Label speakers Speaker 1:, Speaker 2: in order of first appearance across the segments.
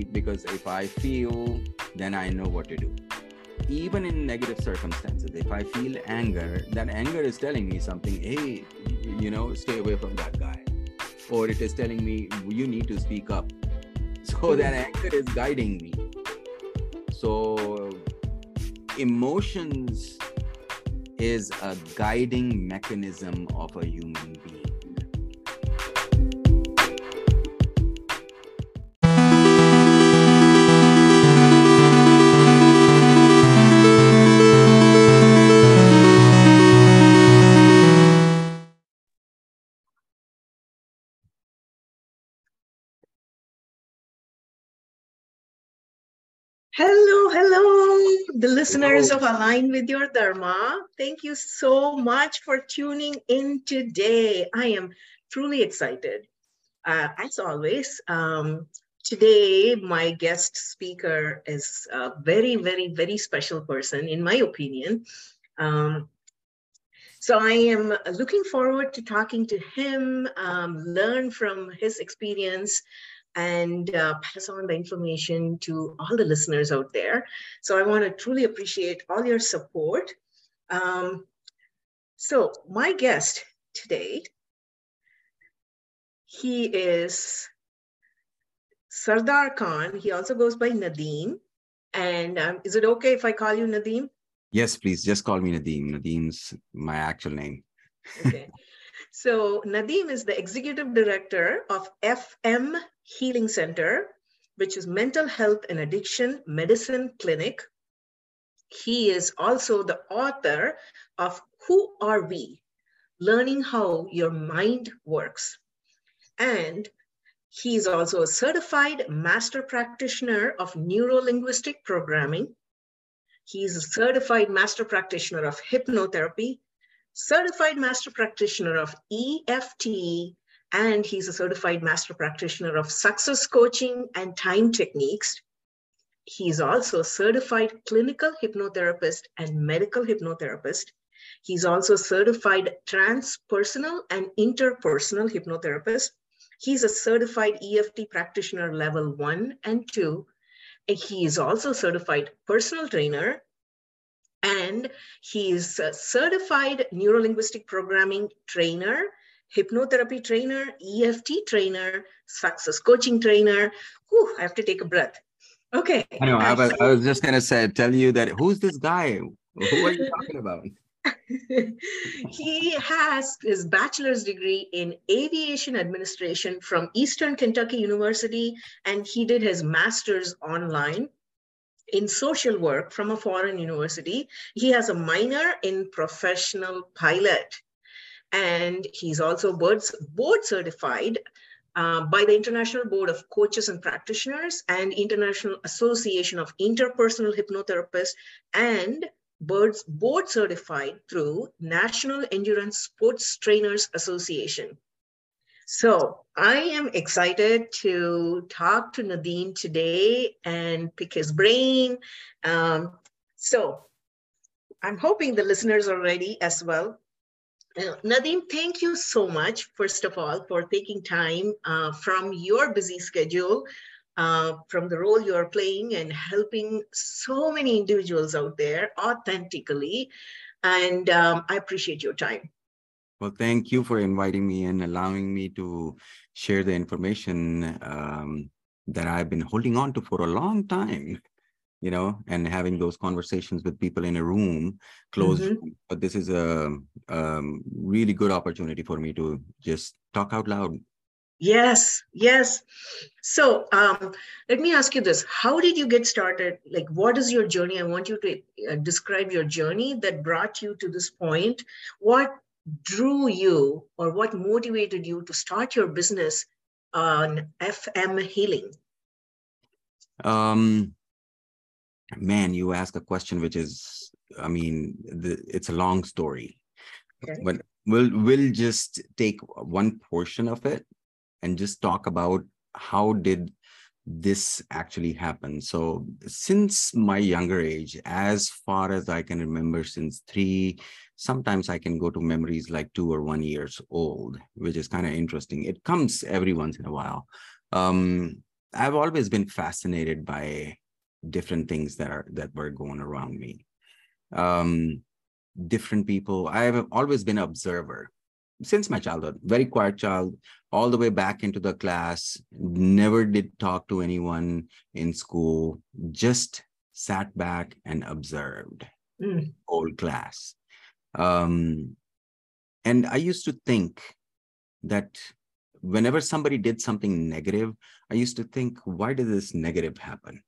Speaker 1: basically because if I feel, then I know what to do. Even in negative circumstances, if I feel anger, that anger is telling me something, hey, you know, stay away from that guy. Or it is telling me, you need to speak up. So that hmm. anger is guiding me. So emotions is a guiding mechanism of a human being.
Speaker 2: The listeners of Align with Your Dharma. Thank you so much for tuning in today. I am truly excited. Uh, as always, um, today my guest speaker is a very, very, very special person, in my opinion. Um, so I am looking forward to talking to him, um, learn from his experience, and uh, pass on the information to all the listeners out there. So I want to truly appreciate all your support. Um, so my guest today, he is Sardar Khan. He also goes by Nadeem. And um, is it okay if I call you Nadeem?
Speaker 1: Yes, please. Just call me Nadeem. Nadeem's my actual name. okay.
Speaker 2: So Nadeem is the executive director of FM Healing Center, which is Mental Health and Addiction Medicine Clinic. He is also the author of Who Are We? Learning How Your Mind Works. And he is also a certified master practitioner of neuro-linguistic programming. He is a certified master practitioner of hypnotherapy, certified master practitioner of EFT, and he's a certified master practitioner of success coaching and time techniques. He's also a certified clinical hypnotherapist and medical hypnotherapist. He's also a certified transpersonal and interpersonal hypnotherapist. He's a certified EFT practitioner level one and two. And he is also certified personal trainer and he's a certified neurolinguistic programming trainer, hypnotherapy trainer, EFT trainer, success coaching trainer. Whew, I have to take a breath. Okay.
Speaker 1: I know. I was, I was just gonna say, tell you that who's this guy? Who are you talking about?
Speaker 2: he has his bachelor's degree in aviation administration from Eastern Kentucky University, and he did his master's online in social work from a foreign university. He has a minor in professional pilot. And he's also board, board certified uh, by the International Board of Coaches and Practitioners and International Association of Interpersonal Hypnotherapists and boards, board certified through National Endurance Sports Trainers Association. So I am excited to talk to Nadeem today and pick his brain. Um, so I'm hoping the listeners are ready as well. Uh, thank you so much, first of all, for taking time uh, from your busy schedule, uh, from the role you're playing and helping so many individuals out there authentically. And um, I appreciate your time.
Speaker 1: Well, thank you for inviting me and allowing me to share the information um, that I've been holding on to for a long time, you know, and having those conversations with people in a room, closed. Mm-hmm. But this is a, a um, really good opportunity for me to just talk out loud.
Speaker 2: Yes, yes. So um, let me ask you this: How did you get started? Like, what is your journey? I want you to uh, describe your journey that brought you to this point. What drew you or what motivated you to start your business on FM healing?
Speaker 1: Um, man, you ask a question which is, I mean, the, it's a long story, okay. but we'll we'll just take one portion of it and just talk about how did this actually happened. So since my younger age, as far as I can remember, since three sometimes I can go to memories like two or one years old, which is kind of interesting. It comes every once in a while. Um, I've always been fascinated by different things that are that were going around me. Um, different people. I have always been an observer since my childhood, very quiet child, all the way back into the class, never did talk to anyone in school, just sat back and observed mm. whole class. Um, and I used to think that whenever somebody did something negative, I used to think, why did this negative happen?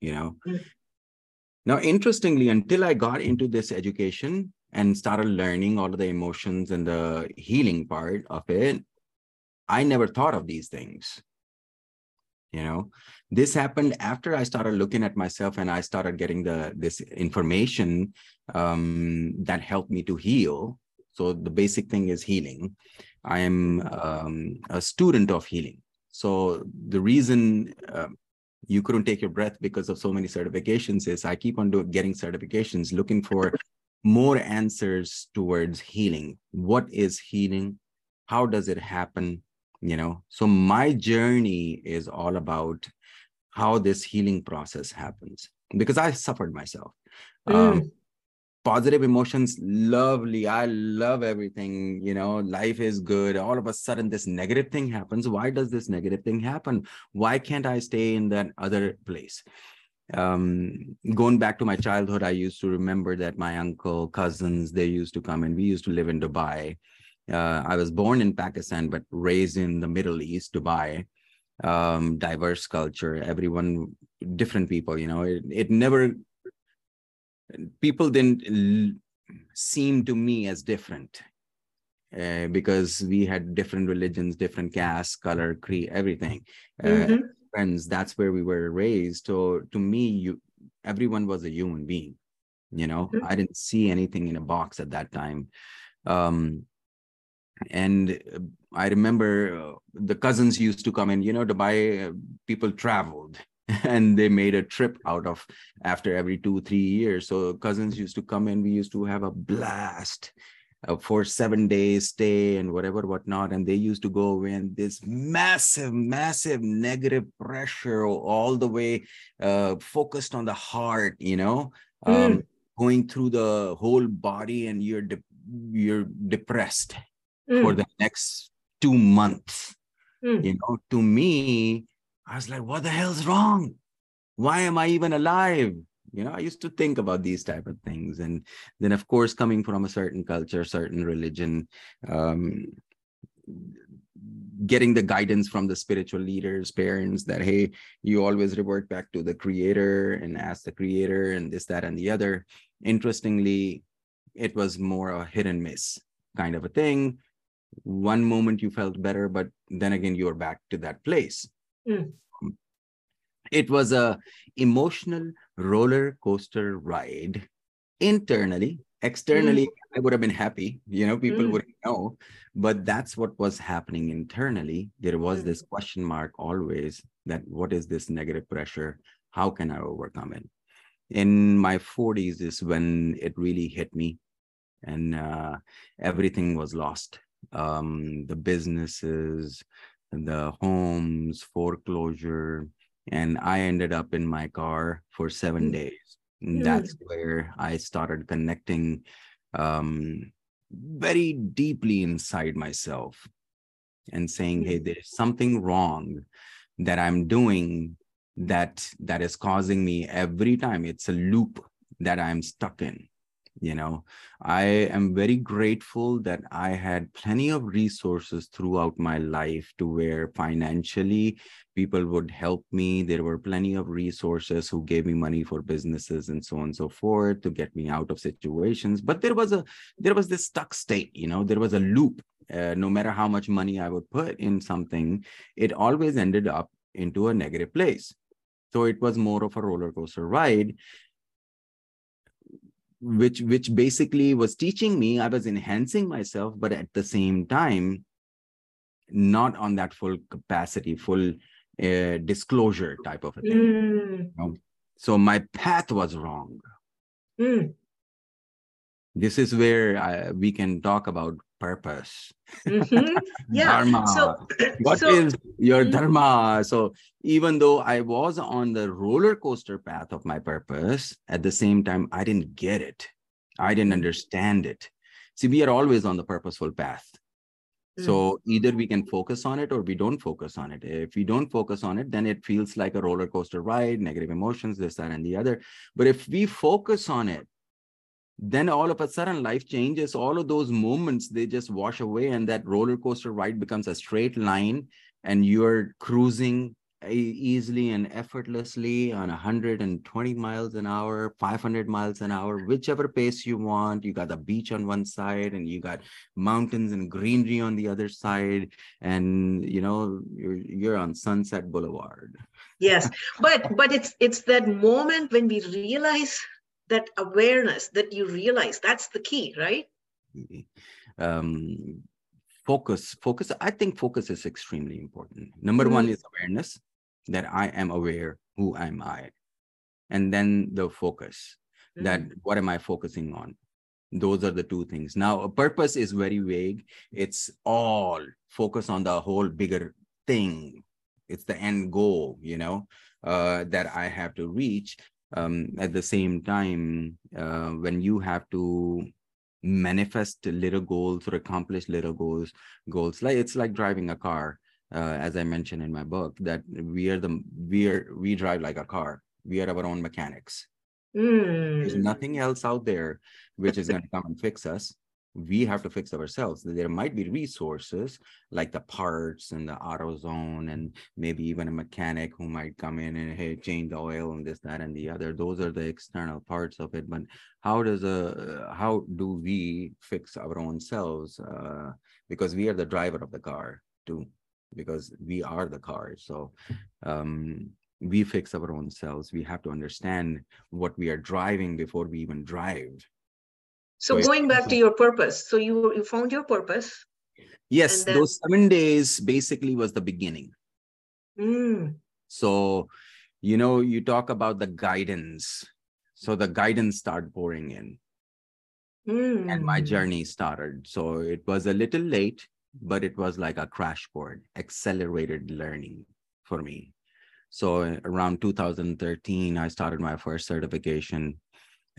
Speaker 1: You know? Mm. Now, interestingly, until I got into this education, and started learning all of the emotions and the healing part of it, I never thought of these things. You know, this happened after I started looking at myself and I started getting the this information um, that helped me to heal. So the basic thing is healing. I am um, a student of healing. So the reason uh, you couldn't take your breath because of so many certifications is I keep on doing getting certifications, looking for more answers towards healing. What is healing? How does it happen? You know, so my journey is all about how this healing process happens because I suffered myself. Mm. Um, positive emotions, lovely. I love everything. You know, life is good. All of a sudden, this negative thing happens. Why does this negative thing happen? Why can't I stay in that other place? Um, going back to my childhood, I used to remember that my uncle, cousins, they used to come and we used to live in Dubai. Uh, I was born in Pakistan, but raised in the Middle East, Dubai. Um, diverse culture, everyone, different people, you know, it, it never, people didn't l- seem to me as different. Uh, because we had different religions, different castes, color, creed, everything. Uh, mm-hmm friends that's where we were raised. So to me you everyone was a human being you know? Mm-hmm. i didn't see anything in a box at that time. Um and uh, i remember uh, the cousins used to come in you know Dubai uh, people traveled and they made a trip out of after every two three years. So cousins used to come in we used to have a blast uh, for seven days stay and whatever whatnot and they used to go in this massive massive negative pressure all the way uh, focused on the heart you know um, mm. going through the whole body and you're de- you're depressed mm. for the next two months mm. you know to me i was like what the hell's wrong why am i even alive you know i used to think about these type of things and then of course coming from a certain culture certain religion um, getting the guidance from the spiritual leaders parents that hey you always revert back to the creator and ask the creator and this that and the other. Interestingly it was more a hit and miss kind of a thing. One moment you felt better but then again you were back to that place. Mm. It was a emotional roller coaster ride internally externally mm. i would have been happy you know people mm. wouldn't know but that's what was happening internally there was mm. this question mark always that what is this negative pressure how can i overcome it in my 40s is when it really hit me and uh, everything was lost um, the businesses the homes foreclosure and I ended up in my car for seven mm. days. And that's where I started connecting um, very deeply inside myself and saying, "Hey, mm. there's something wrong that I'm doing that that is causing me every time. It's a loop that I'm stuck in." You know? I am very grateful that i had plenty of resources throughout my life to where financially people would help me. There were plenty of resources who gave me money for businesses and so on and so forth to get me out of situations. But there was a there was this stuck state you know? There was a loop. Uh, no matter how much money i would put in something it always ended up into a negative place. So it was more of a roller coaster ride which which basically was teaching me i was enhancing myself but at the same time not on that full capacity full uh, disclosure type of a thing mm. you know? so my path was wrong mm. This is where I, we can talk about purpose
Speaker 2: mm-hmm. yeah
Speaker 1: dharma.
Speaker 2: so
Speaker 1: What
Speaker 2: so,
Speaker 1: is your
Speaker 2: Mhm.
Speaker 1: dharma so even though i was on the roller coaster path of my purpose at the same time i didn't get it i didn't
Speaker 2: Mhm.
Speaker 1: understand it see we are always on the purposeful path so either we can focus on it or we don't focus on it. If we don't focus on it, then it feels like a roller coaster ride, negative emotions, this, that, and the other. But if we focus on it, then all of a sudden life changes. All of those moments, they just wash away, and that roller coaster ride becomes a straight line, and you're cruising easily and effortlessly on 120 miles an hour 500 miles an hour whichever pace you want you got the beach on one side and you got mountains and greenery on the other side and you know you're you're on sunset boulevard
Speaker 2: yes but but it's it's that moment when we realize that awareness that you realize that's the key right?
Speaker 1: Um focus focus i think focus is extremely important. Number one
Speaker 2: Mhm.
Speaker 1: is awareness that i am aware who am i. And then the focus that
Speaker 2: Mm.
Speaker 1: what am i focusing on? Those are the two things. Now a purpose is very vague. It's all focus on the whole bigger thing. It's the end goal you know uh, that i have to reach um, at the same time uh, when you have to manifest little goals or accomplish little goals goals like it's like driving a car uh, as i mentioned in my book that we are the we are we drive like a car. We are our own mechanics. There's
Speaker 2: Mm.
Speaker 1: nothing else out there which is going to come and fix us we have to fix ourselves. There might be resources like the parts and the AutoZone and maybe even a mechanic who might come in and hey change the oil and this that and the other. Those are the external parts of it. But how does a how do we fix our own selves? Uh, because we are the driver of the car too because we are the car. So um we fix our own selves. We have to understand what we are driving before we even drive
Speaker 2: so
Speaker 1: So
Speaker 2: going back to your purpose so you you found your purpose.
Speaker 1: Yes
Speaker 2: then-
Speaker 1: those seven days basically was the beginning.
Speaker 2: Mm.
Speaker 1: so you know you talk about the guidance. So the guidance started pouring in. And my
Speaker 2: Mm.
Speaker 1: journey started. So it was a little late but it was like a crash board accelerated learning for me. So around 2013 i started my first certification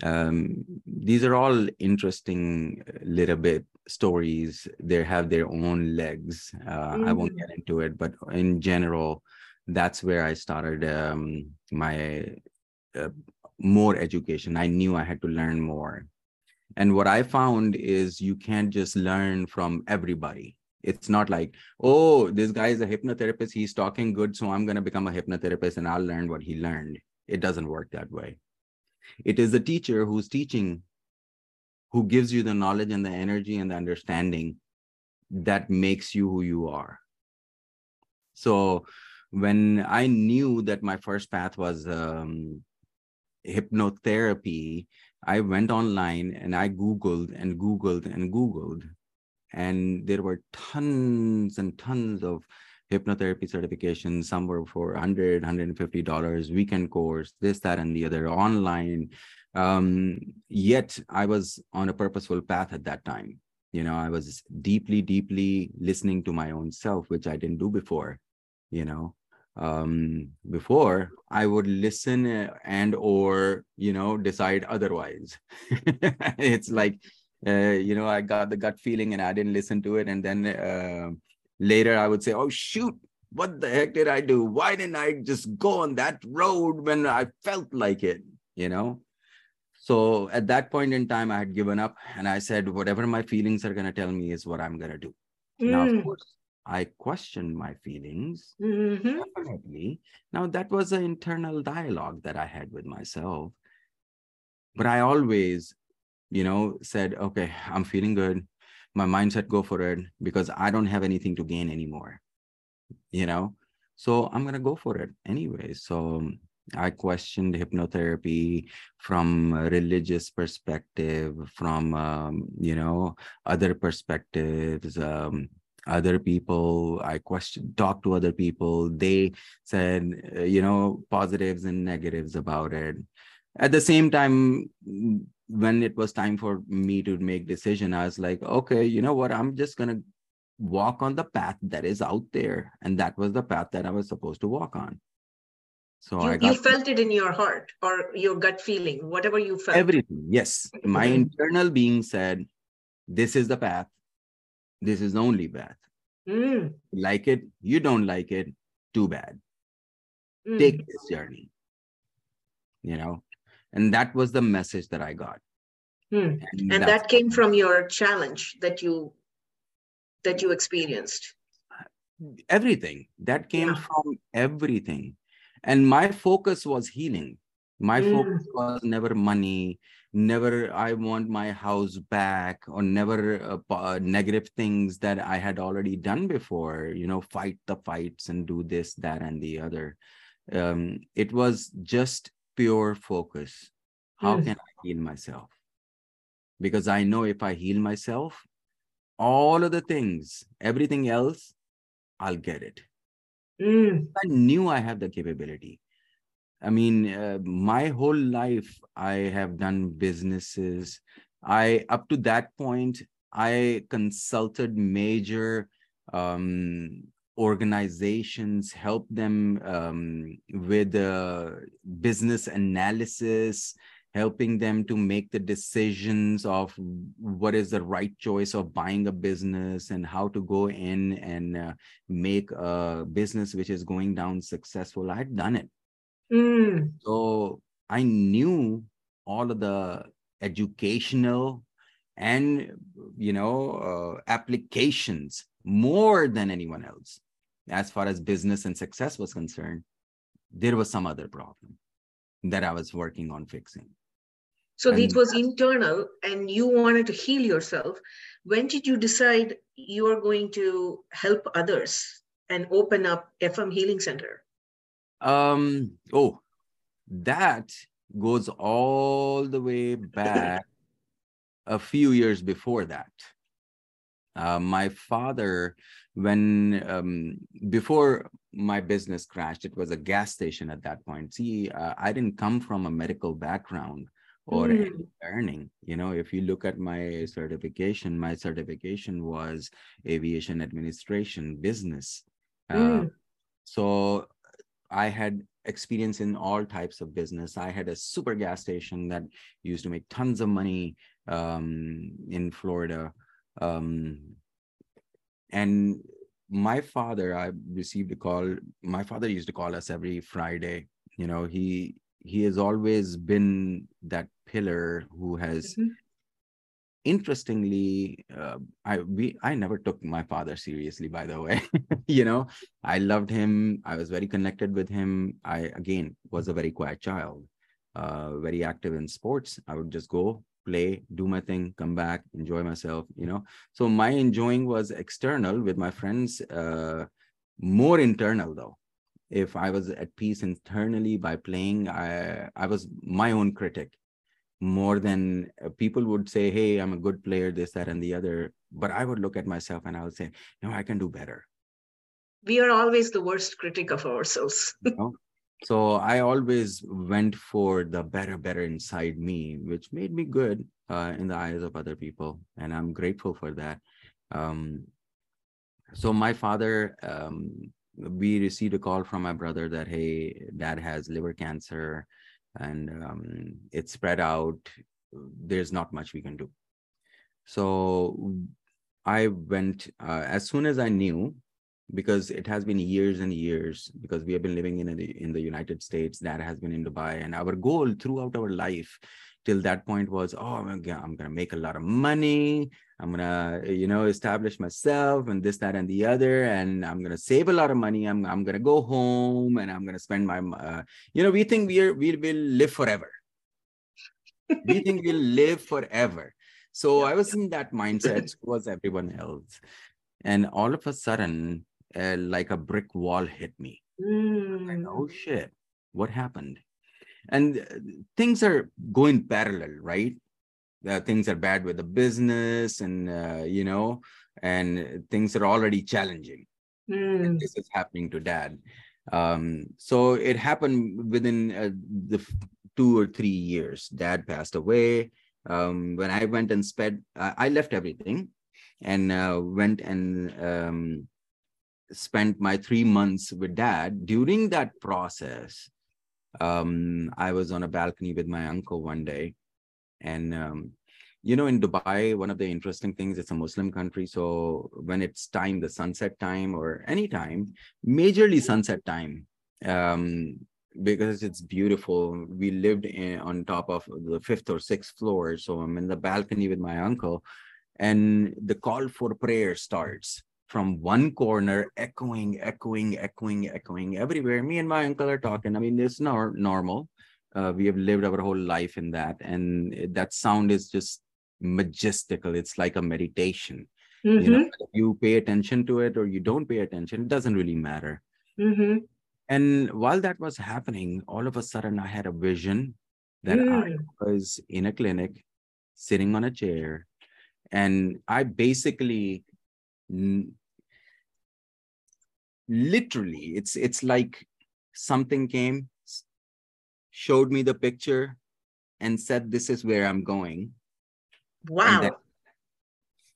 Speaker 1: um, these are all interesting uh, little bit stories they have their own legs uh, i won't
Speaker 2: Mhm.
Speaker 1: get into it but in general that's where i started um, my uh, more education i knew i had to learn more and what I found is you can't just learn from everybody. It's not like, oh, this guy is a hypnotherapist. He's talking good. So I'm going to become a hypnotherapist and I'll learn what he learned. It doesn't work that way. It is the teacher who's teaching, who gives you the knowledge and the energy and the understanding that makes you who you are. So when I knew that my first path was um, hypnotherapy, I went online and I Googled and Googled and Googled. And there were tons and tons of hypnotherapy certifications. Some were for 100 $150, weekend course, this, that, and the other online. Um, yet I was on a purposeful path at that time. You know, I was deeply, deeply listening to my own self, which I didn't do before, you know um before i would listen uh, and or you know decide otherwise it's like uh, you know i got the gut feeling and i didn't listen to it and then uh, later i would say oh shoot what the heck did i do why didn't i just go on that road when i felt like it you know so at that point in time i had given up and i said whatever my feelings are going to tell me is what i'm going to do now of
Speaker 2: Mm.
Speaker 1: course i questioned my feelings
Speaker 2: Mhm.
Speaker 1: Definitely. Now, that was an internal dialogue that I had with myself. But I always, you know, said, okay, I'm feeling good. My mindset go for it because I don't have anything to gain anymore, you know? So I'm going to go for it anyway. So I questioned hypnotherapy from religious perspective, from, um, you know, other perspectives, um, other people i questioned talked to other people they said uh, you know positives and negatives about it at the same time when it was time for me to make decision i was like okay you know what? I'm just gonna walk on the path that is out there. And that was the path that i was supposed to walk on.
Speaker 2: So you, you felt it in your heart or your gut feeling whatever you felt.
Speaker 1: Everything yes. My internal being said this is the path. This is the only path. Mm. like it you don't like it too bad. Mm. take this journey. You know and that was the message that i got
Speaker 2: hmm. and, and that came from your challenge that you that you experienced
Speaker 1: everything that came yeah. from everything and my focus was healing my mm. focus was never money never i want my house back or never uh, uh, negative things that i had already done before you know fight the fights and do this that and the other um, it was just pure focus. How mm. can I heal myself? Because I know if I heal myself, all of the things, everything else, I'll get it. Mm. I knew I have the capability. I mean, uh, my whole life, I have done businesses. I, up to that point, I consulted major um, organizations, help them um, with uh, business analysis, helping them to make the decisions of what is the right choice of buying a business and how to go in and uh, make a business which is going down successful. I had done it. Mm. So I knew all of the educational and you know uh, applications more than anyone else as far as business and success was concerned, there was some other problem that I was working on fixing.
Speaker 2: So and, it was internal and you wanted to heal yourself. When did you decide you are going to help others and open up FM Healing Center?
Speaker 1: Um, oh, that goes all the way back a few years before that. Uh, my father when um, before my business crashed it was a gas station at that point. See uh, i didn't come from a medical background or mm. learning. You know if you look at my certification my certification was aviation administration business. Uh, mm. so i had experience in all types of business. I had a super gas station that used to make tons of money um, in florida um, and my father i received a call my father used to call us every friday you know he he has always been that pillar who has mm-hmm. interestingly uh, i we i never took my father seriously by the way you know i loved him i was very connected with him i again was a very quiet child uh, very active in sports i would just go play, do my thing, come back, enjoy myself, you know. So my enjoying was external with my friends, uh, more internal though. If I was at peace internally by playing, I I was my own critic more than uh, people would say, "Hey, I'm a good player," this, that, and the other. But I would look at myself and I would say, "No, I can do better."
Speaker 2: We are always the worst critic of ourselves. you know?
Speaker 1: So i always went for the better better inside me which made me good uh, in the eyes of other people and i'm grateful for that. Um, so my father um, we received a call from my brother that hey dad has liver cancer and um, it's spread out. There's not much we can do. So i went uh, as soon as i knew because it has been years and years because we have been living in a, in the United States that has been in Dubai and our goal throughout our life till that point was oh I'm gonna, I'm gonna make a lot of money. I'm gonna you know establish myself and this that and the other and I'm gonna save a lot of money. I'm I'm gonna go home and I'm gonna spend my uh, you know we think we are we will live forever. We think we'll live forever. So I was in that mindset was everyone else. And all of a sudden uh, like a brick wall hit me. Mm. Like, oh shit, what happened? And uh, things are going parallel, right? Uh, things are bad with the business, and uh, you know, and things are already challenging. Mm. This is happening to dad. Um, so it happened within uh, the two or three years. Dad passed away. Um, when I went and sped, I left everything and uh, went and um, spent my three months with dad. During that process, um, I was on a balcony with my uncle one day. And, um, you know, in Dubai, one of the interesting things, it's a Muslim country. So when it's time, the sunset time or any time, majorly sunset time, um, because it's beautiful. We lived in, on top of the fifth or sixth floor. So I'm in the balcony with my uncle and the call for prayer starts from one corner, echoing, echoing, echoing, echoing everywhere. Me and my uncle are talking. I mean, it's not normal. Uh, we have lived our whole life in that. And that sound is just majestical. It's like a meditation. Mm-hmm. You know, mm-hmm. you pay attention to it or you don't pay attention, it doesn't really matter.
Speaker 2: Mm-hmm.
Speaker 1: And while that was happening, all of a sudden I had a vision that mm. I was in a clinic, sitting on a chair, and I basically literally it's it's like something came showed me the picture and said this is where i'm going.
Speaker 2: Wow.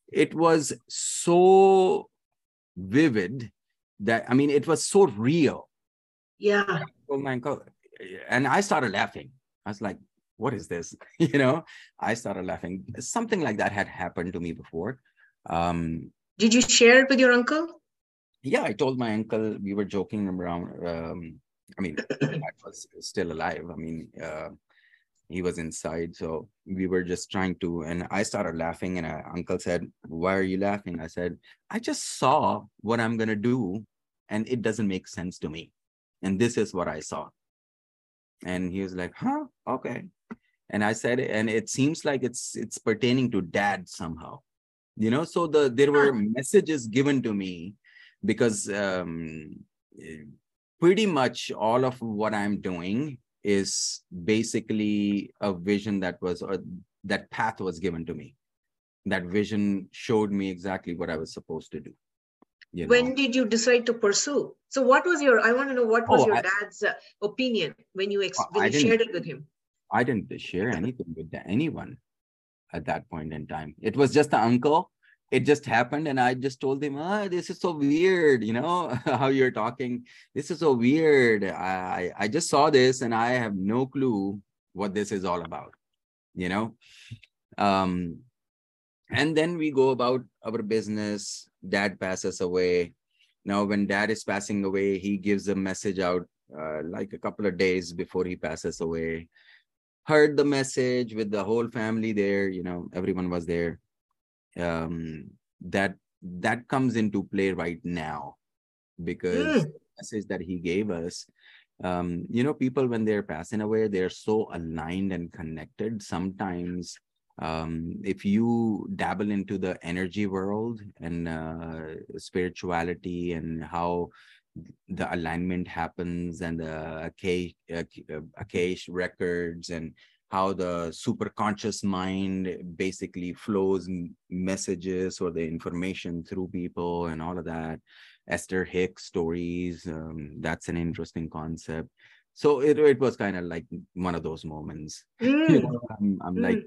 Speaker 1: it was so vivid that i mean it was so real.
Speaker 2: Yeah.
Speaker 1: Oh my god. And i started laughing. I was like what is this? You know? I started laughing. Something like that had happened to me before. Um
Speaker 2: did you share it with your uncle?
Speaker 1: Yeah, I told my uncle. We were joking around. Um, I mean, I was still alive. I mean, uh, he was inside, so we were just trying to. And I started laughing, and uncle said, "Why are you laughing?" I said, "I just saw what I'm gonna do, and it doesn't make sense to me, and this is what I saw." And he was like, "Huh? Okay." And I said, and it seems like it's it's pertaining to dad somehow you know so the there were messages given to me because um, pretty much all of what i'm doing is basically a vision that was or that path was given to me that vision showed me exactly what i was supposed to do
Speaker 2: you know? when did you decide to pursue so what was your i want to know what was oh, your I, dad's uh, opinion when you ex- when you shared it with him
Speaker 1: i didn't share anything with anyone at that point in time. It was just the uncle. It just happened, and I just told him, "Ah, this is so weird. You know how you're talking. This is so weird. I I just saw this, and I have no clue what this is all about. You know." Um, and then we go about our business. Dad passes away. Now, when dad is passing away, he gives a message out uh, like a couple of days before he passes away heard the message with the whole family there you know everyone was there um that that comes into play right now because mm. the message that he gave us um you know people when they're passing away they're so aligned and connected sometimes um if you dabble into the energy world and uh, spirituality and how the alignment happens and the Akashic, Akashic records and how the super conscious mind basically flows messages or the information through people and all of that. Esther Hicks stories, um, that's an interesting concept. So it, it was kind of like one of those moments. Mm. You know, I'm, I'm mm. like,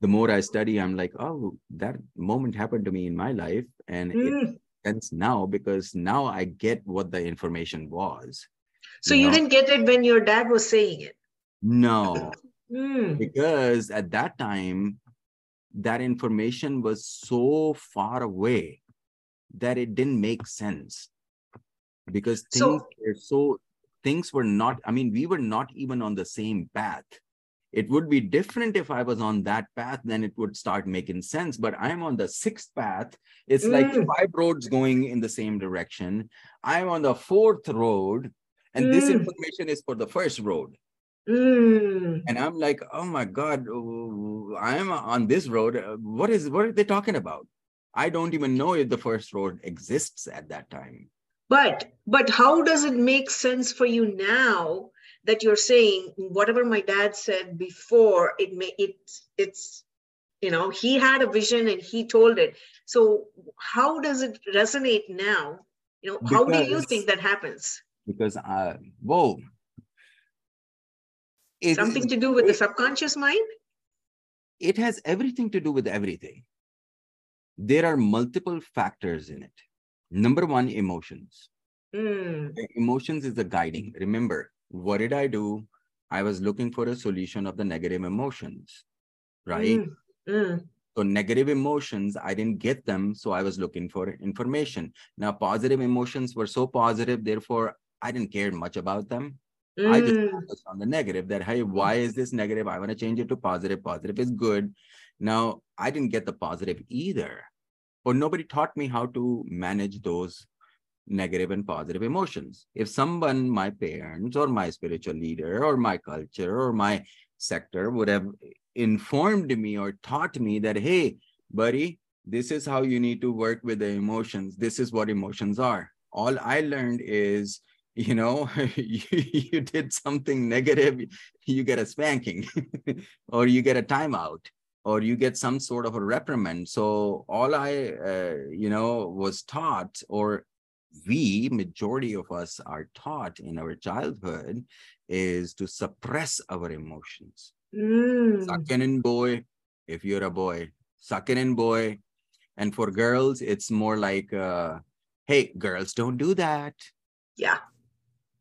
Speaker 1: the more I study, I'm like, oh, that moment happened to me in my life. And mm. it sense now because now I get what the information was.
Speaker 2: So you, you know? didn't get it when your dad was saying it?
Speaker 1: No.
Speaker 2: Mm.
Speaker 1: Because at that time, that information was so far away that it didn't make sense. Because things so, were so things were not, I mean, we were not even on the same path it would be different if I was on that path, then it would start making sense. But I'm on the sixth path. It's mm. like five roads going in the same direction. I'm on the fourth road, and mm. this information is for the first road.
Speaker 2: Mm.
Speaker 1: And I'm like, oh my God, I'm on this road. What is what are they talking about? I don't even know if the first road exists at that time.
Speaker 2: But but how does it make sense for you now that you're saying whatever my dad said before it may it's it's you know he had a vision and he told it so how does it resonate now you know because, how do you think that happens
Speaker 1: because uh whoa
Speaker 2: it, something to do with it, the subconscious mind
Speaker 1: it has everything to do with everything there are multiple factors in it number one emotions mm. emotions is the guiding remember what did i do i was looking for a solution of the negative emotions right mm. Mm. So negative emotions, I didn't get them. So I was looking for information. Now, positive emotions were so positive, therefore, I didn't care much about them. Mm. I just mm. focused on the negative that, hey, why is this negative? I want to change it to positive. Positive is good. Now, I didn't get the positive either. Or nobody taught me how to manage those negative and positive emotions. If someone, my parents or my spiritual leader or my culture or my sector would have informed me or taught me that, hey, buddy, this is how you need to work with the emotions. This is what emotions are. All I learned is, you know, you, you did something negative, you get a spanking or you get a timeout or you get some sort of a reprimand. So all I, uh, you know, was taught or we, majority of us are taught in our childhood is to suppress our emotions Mm. Sucking in boy, if you're a boy, sucking in boy. And for girls, it's more like, uh, hey, girls don't do that.
Speaker 2: Yeah.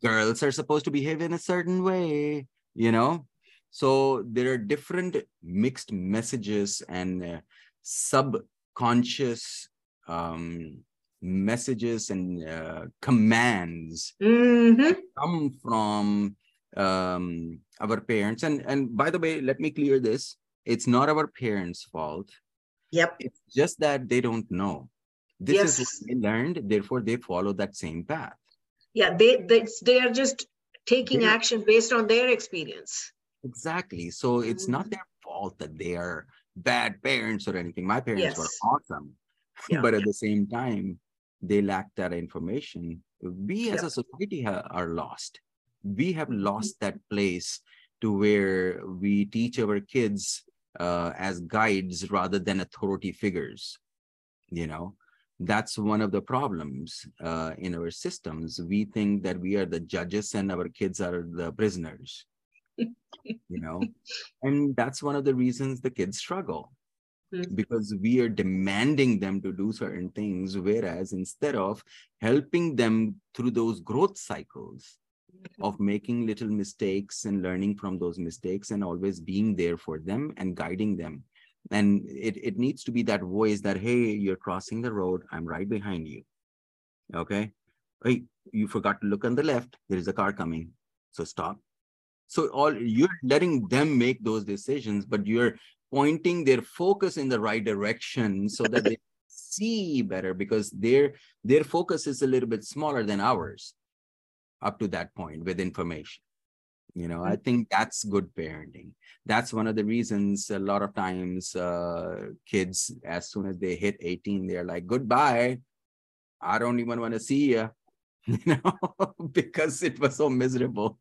Speaker 1: Girls are supposed to behave in a certain way, you know? So there are different mixed messages and uh, subconscious um, messages and uh, commands mm-hmm. come from um, our parents. And and by the way let me clear this. It's not our parents fault.
Speaker 2: Yep.
Speaker 1: It's just that they don't know. This yes. is what they learned. Therefore they follow that same path
Speaker 2: yeah they they, they are just taking they, action based on their experience
Speaker 1: exactly so it's mm-hmm. not their fault that they are bad parents or anything my parents yes. were awesome yeah. but at the same time they lack that information we as yeah. a society ha- are lost we have mm-hmm. lost that place to where we teach our kids uh, as guides rather than authority figures you know that's one of the problems uh, in our systems. We think that we are the judges and our kids are the prisoners you know? And that's one of the reasons the kids struggle mm-hmm. because we are demanding them to do certain things whereas instead of helping them through those growth cycles of making little mistakes and learning from those mistakes and always being there for them and guiding them and it, it needs to be that voice that hey you're crossing the road. I'm right behind you. Okay? Hey you forgot to look on the left. There is a car coming. So stop. So all you're letting them make those decisions but you're pointing their focus in the right direction so that they see better because their their focus is a little bit smaller than ours up to that point with information you know i mm-hmm. think that's good parenting. That's one of the reasons a lot of times uh, kids as soon as they hit 18 they're like goodbye. I don't even want to see you you know because it was so miserable.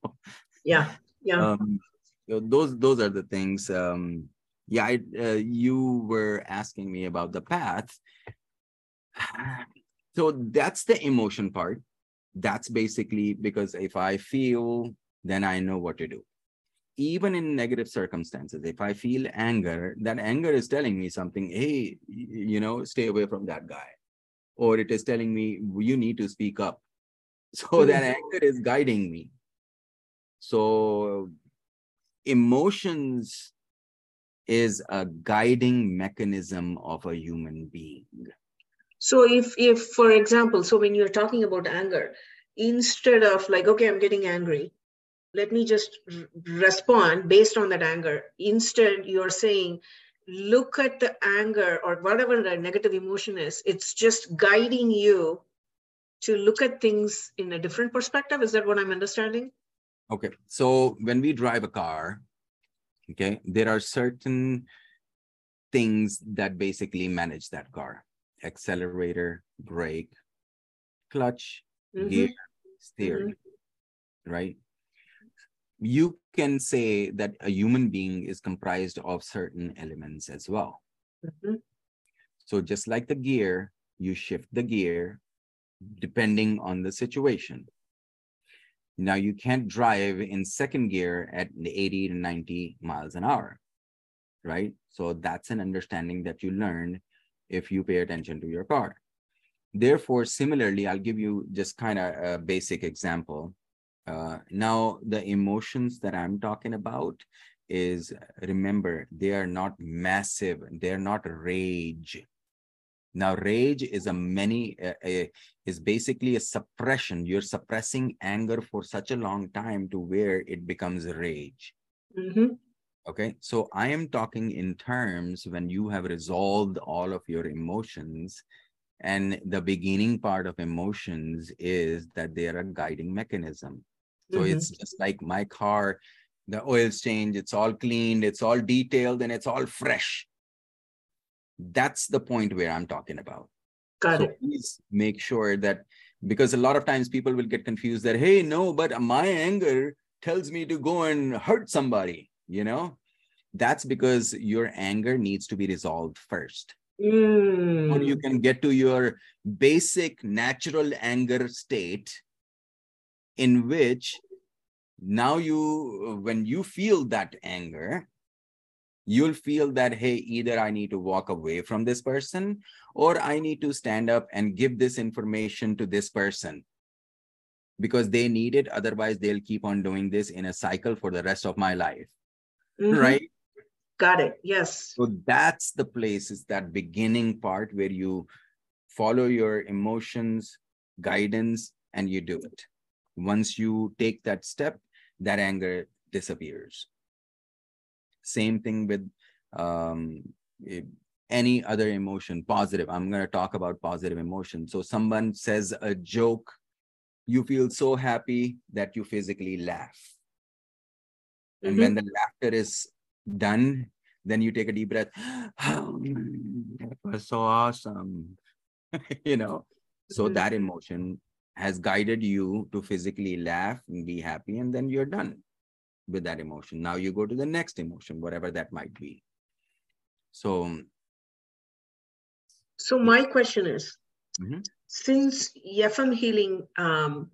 Speaker 2: Yeah yeah. Um,
Speaker 1: so those those are the things um yeah I, uh, you were asking me about the path. So that's the emotion part. That's basically because if I feel, then I know what to do. Even in negative circumstances, if I feel anger, that anger is telling me something, hey, you know, stay away from that guy. Or it is telling me, you need to speak up. So hmm. that anger is guiding me. So emotions is a guiding mechanism of a human being.
Speaker 2: So if, if for example, so when you're talking about anger, instead of like, okay, I'm getting angry, let me just respond based on that anger. Instead, you're saying, look at the anger or whatever the negative emotion is. It's just guiding you to look at things in a different perspective. Is that what I'm understanding?
Speaker 1: Okay. So when we drive a car, okay, there are certain things that basically manage that car accelerator, brake, clutch, mm-hmm. gear, steering, mm-hmm. right? You can say that a human being is comprised of certain elements as well. Mm-hmm. So just like the gear, you shift the gear depending on the situation. Now you can't drive in second gear at 80 to 90 miles an hour, right? So that's an understanding that you learn if you pay attention to your car. Therefore, similarly, I'll give you just kind of a basic example. Uh, now, the emotions that I'm talking about is remember, they are not massive, they're not rage. Now, rage is a many uh, uh, is basically a suppression. You're suppressing anger for such a long time to where it becomes rage. Mm-hmm. Okay, so I am talking in terms when you have resolved all of your emotions and the beginning part of emotions is that they are a guiding mechanism. So mm-hmm. it's just like my car, the oil's changed, it's all cleaned, it's all detailed, and it's all fresh. That's the point where I'm talking about.
Speaker 2: Got so it.
Speaker 1: Please make sure that because a lot of times people will get confused that, hey, no, but my anger tells me to go and hurt somebody, you know? That's because your anger needs to be resolved first. Mm. Or you can get to your basic natural anger state in which now you, when you feel that anger, you'll feel that, hey, either I need to walk away from this person or I need to stand up and give this information to this person because they need it. Otherwise, they'll keep on doing this in a cycle for the rest of my life. Mm-hmm. Right?
Speaker 2: Got it. Yes.
Speaker 1: So that's the place, is that beginning part where you follow your emotions, guidance, and you do it. Once you take that step, that anger disappears. Same thing with um, any other emotion, positive. I'm going to talk about positive emotion. So someone says a joke, you feel so happy that you physically laugh. And mm-hmm. when the laughter is done, then you take a deep breath. Oh, that was so awesome. you know, so mm-hmm. that emotion has guided you to physically laugh and be happy, and then you're done with that emotion. Now you go to the next emotion, whatever that might be. So,
Speaker 2: so my question is, mm-hmm. since FM Healing um,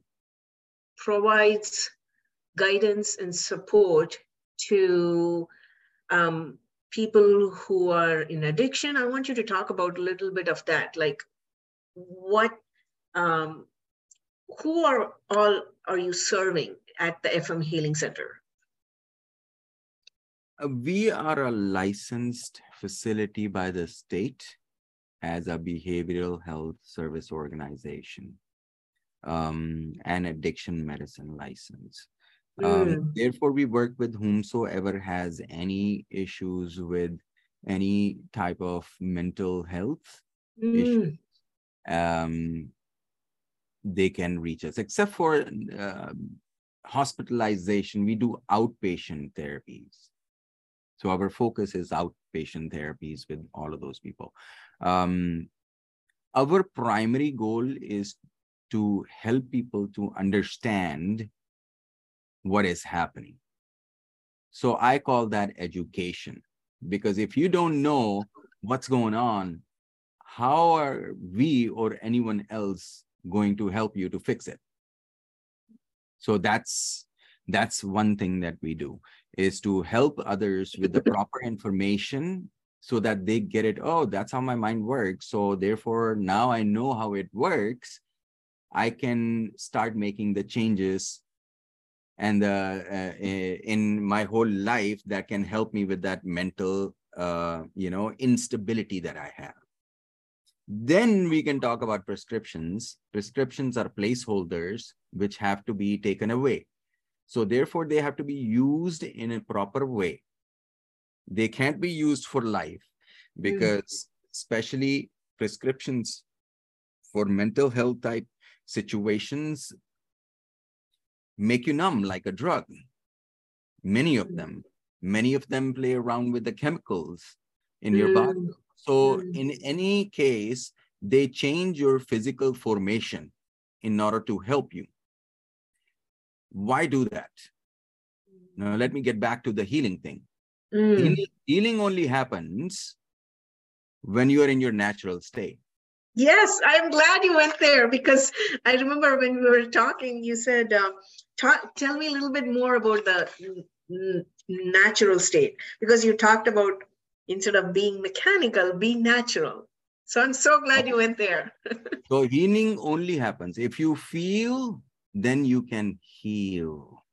Speaker 2: provides guidance and support to um, people who are in addiction. I want you to talk about a little bit of that. Like, what, um, who are all are you serving at the FM Healing Center?
Speaker 1: Uh, we are a licensed facility by the state as a behavioral health service organization um, and addiction medicine license. Um, mm. Therefore, we work with whomsoever has any issues with any type of mental health mm. issues. Um, they can reach us, except for uh, hospitalization. We do outpatient therapies. So our focus is outpatient therapies with all of those people. Um, our primary goal is to help people to understand what is happening. So I call that education because if you don't know what's going on, how are we or anyone else going to help you to fix it? So that's that's one thing that we do is to help others with the proper information so that they get it oh that's how my mind works. So therefore now i know how it works. I can start making the changes and uh, uh, in my whole life that can help me with that mental uh, you know instability that i have then we can talk about prescriptions prescriptions are placeholders which have to be taken away so therefore they have to be used in a proper way they can't be used for life hmm. because especially prescriptions for mental health type situations make you numb like a drug. Many of them, many of them play around with the chemicals in your body. So, mm. in any case, they change your physical formation in order to help you. Why do that? Now, let me get back to the healing thing. Mm. Healing, healing only happens when you are in your natural state.
Speaker 2: Yes, I'm glad you went there because I remember when we were talking, you said, uh, tell me a little bit more about the natural state because you talked about instead of being mechanical, being natural. So I'm so glad you went there.
Speaker 1: so healing only happens if you feel, then you can heal.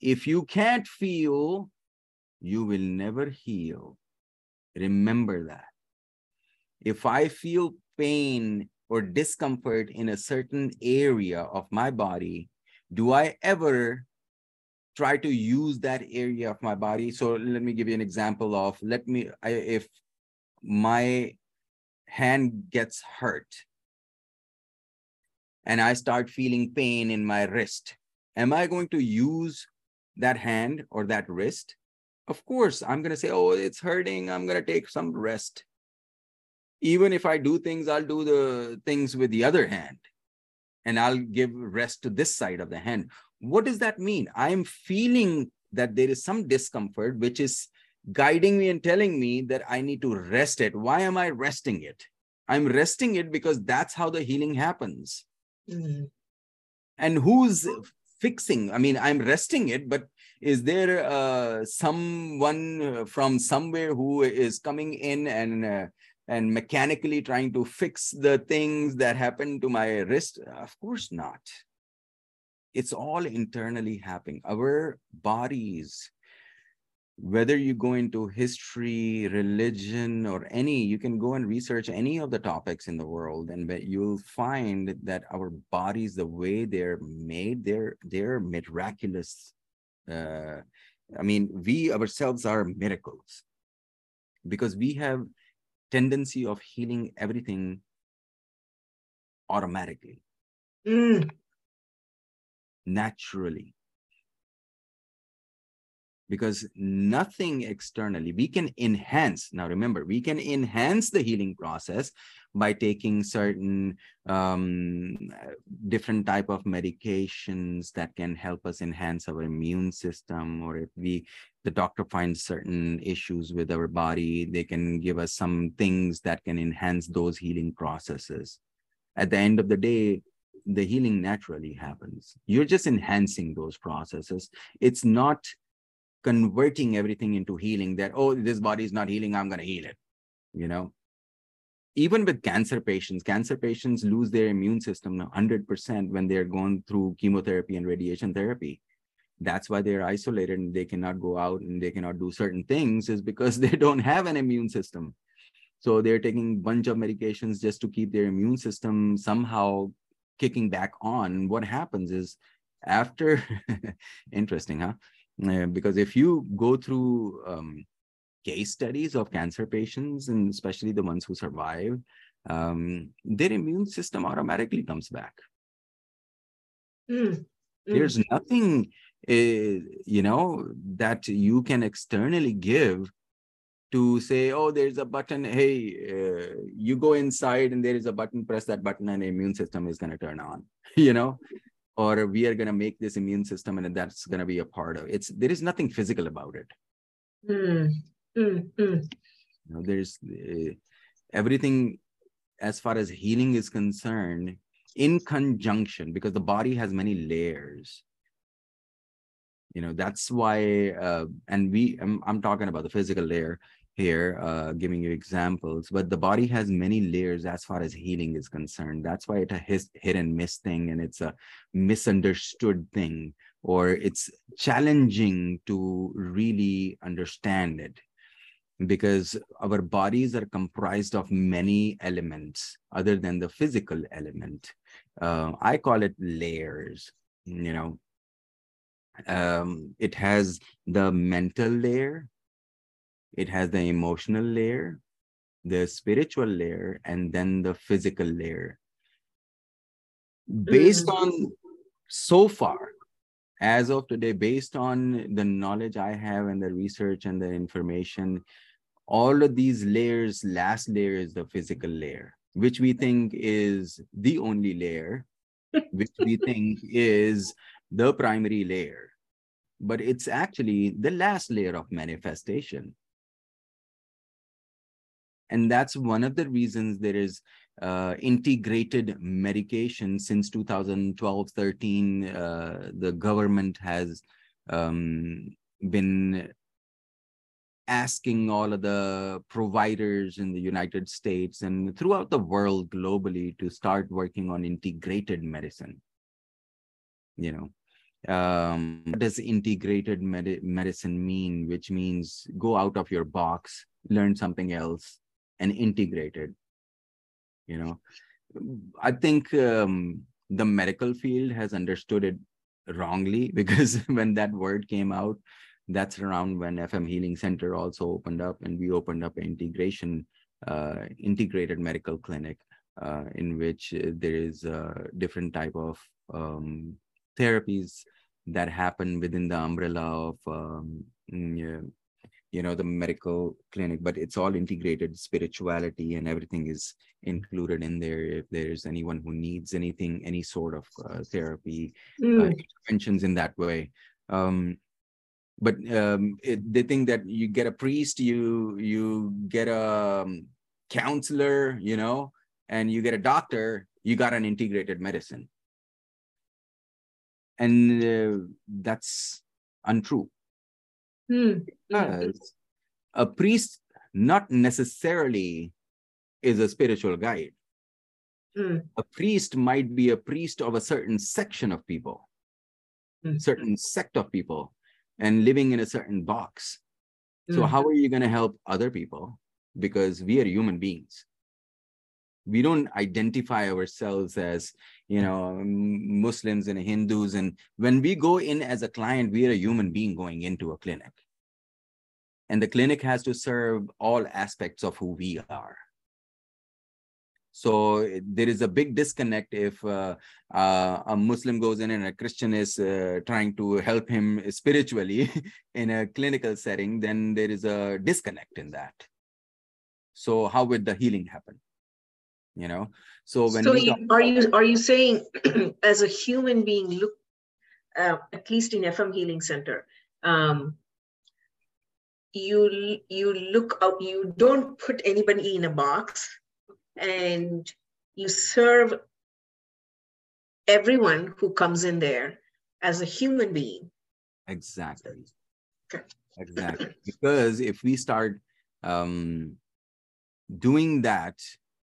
Speaker 1: If you can't feel, you will never heal. Remember that. If I feel pain or discomfort in a certain area of my body, do I ever try to use that area of my body? So let me give you an example of let me, I, if my hand gets hurt and I start feeling pain in my wrist, am I going to use that hand or that wrist? Of course, I'm going to say, oh, it's hurting. I'm going to take some rest. Even if I do things, I'll do the things with the other hand and I'll give rest to this side of the hand. What does that mean? I'm feeling that there is some discomfort, which is guiding me and telling me that I need to rest it. Why am I resting it? I'm resting it because that's how the healing happens. Mm-hmm. And who's fixing? I mean, I'm resting it, but is there uh, someone from somewhere who is coming in and uh, and mechanically trying to fix the things that happen to my wrist? Of course not. It's all internally happening. Our bodies, whether you go into history, religion, or any, you can go and research any of the topics in the world, and you'll find that our bodies, the way they're made, they're they're miraculous uh, i mean we ourselves are miracles because we have tendency of healing everything automatically mm. naturally because nothing externally we can enhance now remember we can enhance the healing process by taking certain um, different type of medications that can help us enhance our immune system or if we the doctor finds certain issues with our body they can give us some things that can enhance those healing processes. At the end of the day the healing naturally happens. You're just enhancing those processes. It's not converting everything into healing that oh this body is not healing i'm going to heal it you know even with cancer patients cancer patients lose their immune system 100% when they're going through chemotherapy and radiation therapy. That's why they're isolated and they cannot go out and they cannot do certain things is because they don't have an immune system. So they're taking a bunch of medications just to keep their immune system somehow kicking back on. What happens is after interesting huh? Uh, because if you go through um, case studies of cancer patients, and especially the ones who survive, um, their immune system automatically comes back. Mm. Mm. There's nothing, uh, you know, that you can externally give to say, oh, there's a button. Hey, uh, you go inside and there is a button, press that button, and the immune system is going to turn on. you know, or we are going to make this immune system and that's going to be a part of it. it's there is nothing physical about it mm, mm, mm. You know, there's uh, everything as far as healing is concerned in conjunction because the body has many layers you know that's why uh, and we I'm, I'm talking about the physical layer here, uh, giving you examples, but the body has many layers as far as healing is concerned. That's why it's a hit and miss thing, and it's a misunderstood thing, or it's challenging to really understand it because our bodies are comprised of many elements other than the physical element. Uh, I call it layers, you know. Um, it has the mental layer, it has the emotional layer, the spiritual layer, and then the physical layer. Based mm-hmm. on so far, as of today, based on the knowledge I have and the research and the information, all of these layers, last layer is the physical layer, which we think is the only layer, which we think is the primary layer. But it's actually the last layer of manifestation and that's one of the reasons there is uh, integrated medication since 2012 13 uh, the government has um, been asking all of the providers in the united states and throughout the world globally to start working on integrated medicine. You know um, what does integrated med- medicine mean? Which means go out of your box learn something else and integrate it. You know i think um, the medical field has understood it wrongly because when that word came out that's around when fm healing center also opened up and we opened up an integration uh, integrated medical clinic uh, in which uh, there is a different type of um, therapies that happen within the umbrella of um, mm, you know the medical clinic but it's all integrated spirituality and everything is included in there if there's anyone who needs anything any sort of uh, therapy uh, mm. uh, interventions in that way um, but um, it, they think that you get a priest you you get a um, counselor you know and you get a doctor you got an integrated medicine and uh, that's untrue
Speaker 2: Hmm.
Speaker 1: Because a priest not necessarily is a spiritual guide.
Speaker 2: Hmm.
Speaker 1: A priest might be a priest of a certain section of people,
Speaker 2: Hmm.
Speaker 1: certain sect of people, and living in a certain box. So,
Speaker 2: Hmm.
Speaker 1: how are you going to help other people? Because we are human beings we don't identify ourselves as you know muslims and hindus and when we go in as a client we are a human being going into a clinic and the clinic has to serve all aspects of who we are so there is a big disconnect if uh, uh, a muslim goes in and a christian is uh, trying to help him spiritually in a clinical setting then there is a disconnect in that. So how would the healing happen? You know? So when
Speaker 2: so you, are you are you saying as a human being look uh, at least in fm healing center um, you you look out you don't put anybody in a box and you serve everyone who comes in there as a human being
Speaker 1: exactly
Speaker 2: okay.
Speaker 1: exactly because if we start um, doing that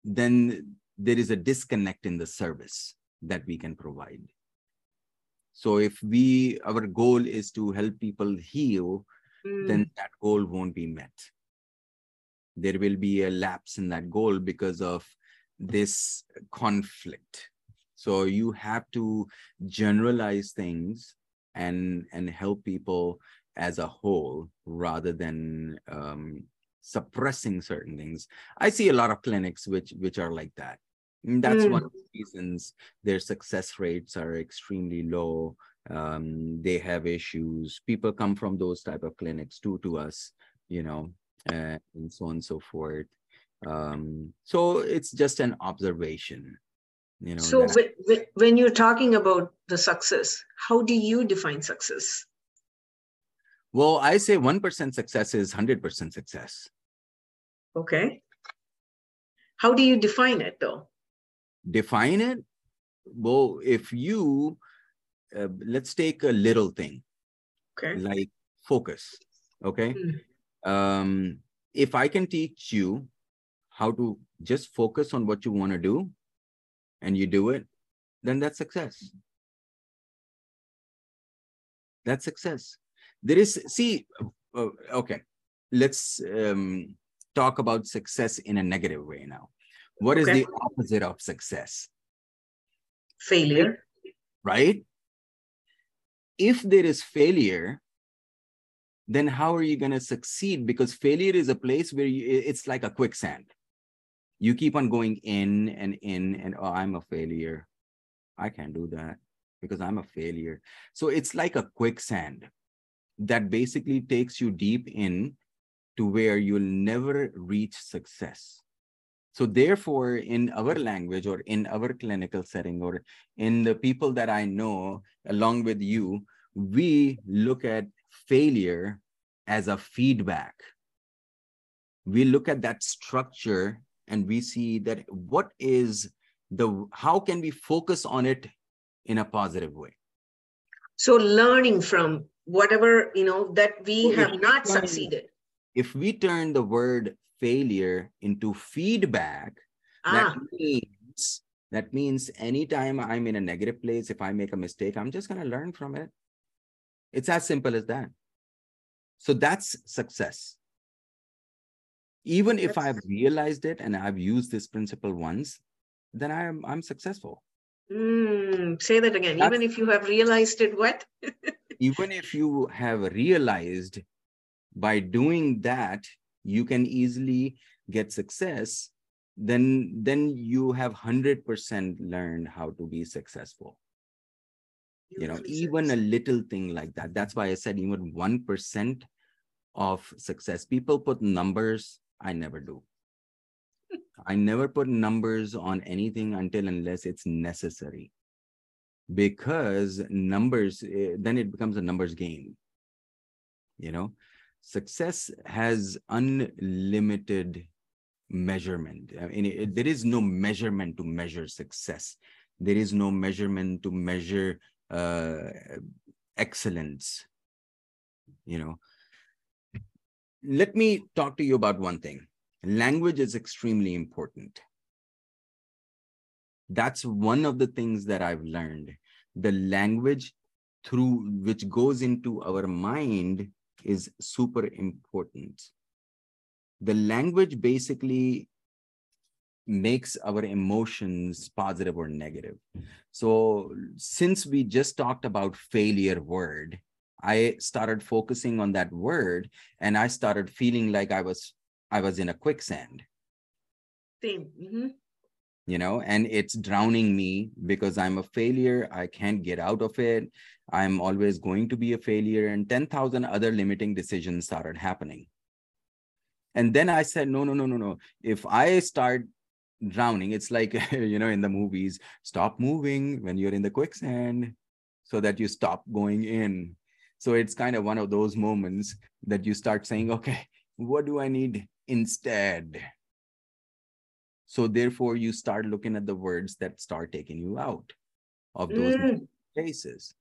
Speaker 1: then there is a disconnect in the service that we can provide. So if we our goal is to help people heal, mm. then that goal won't be met. There will be a lapse in that goal because of this conflict. So you have to generalize things and and help people as a whole rather than um, suppressing certain things. I see a lot of clinics which which are like that. And that's mm. one of the reasons their success rates are extremely low. Um, they have issues. People come from those type of clinics too to us you know uh, and so on and so forth um, so it's just an observation you know
Speaker 2: so when, when you're talking about the success how do you define success
Speaker 1: well, I say 1% success is 100% success.
Speaker 2: Okay. How do you define it though?
Speaker 1: Define it? Well, if you, uh, let's take a little thing.
Speaker 2: Okay.
Speaker 1: Like focus. Okay.
Speaker 2: Mm.
Speaker 1: Um, if I can teach you how to just focus on what you want to do and you do it, then that's success. That's success. There is see uh, okay let's um, talk about success in a negative way now. What okay. is the opposite of success?
Speaker 2: Failure.
Speaker 1: Right? If there is failure then how are you going to succeed? Because failure is a place where you, it's like a quicksand. You keep on going in and in and oh i'm a failure. I can't do that because i'm a failure. So it's like a quicksand that basically takes you deep in to where you'll never reach success. So therefore, in our language or in our clinical setting or in the people that I know along with you, we look at failure as a feedback. we look at that structure and we see that what is the how can we focus on it in a positive way
Speaker 2: so learning from whatever you know that we have not succeeded
Speaker 1: if we turn the word failure into feedback ah. that means that means anytime i'm in a negative place if i make a mistake i'm just going to learn from it it's as simple as that. So that's success. Even if i've realized it and i've used this principle once then i'm i'm successful.
Speaker 2: Mm, say that again. That's, even if you have realized it what?
Speaker 1: Even if you have realized by doing that you can easily get success then then you have 100% learned how to be successful you know even a little thing like that. That's why i said even 1% of success. People put numbers i never do. I never put numbers on anything until unless it's necessary. Because numbers eh, then it becomes a numbers game you know? Success has unlimited measurement. I mean, it, there is no measurement to measure success. There is no measurement to measure uh, excellence you know. Let me talk to you about one thing. Language is extremely important. That's one of the things that i've learned. The language through which goes into our mind is super important. The language basically makes our emotions positive or negative. So since we just talked about failure word, I started focusing on that word and I started feeling like I was I was in a quicksand.
Speaker 2: Same. Mm-hmm
Speaker 1: you know and it's drowning me because i'm a failure i can't get out of it i'm always going to be a failure and 10000 other limiting decisions started happening and then i said no no no no no if i start drowning it's like you know in the movies stop moving when you're in the quicksand so that you stop going in so it's kind of one of those moments that you start saying okay what do i need instead so therefore, you start looking at the words that start taking you out of those mm. places.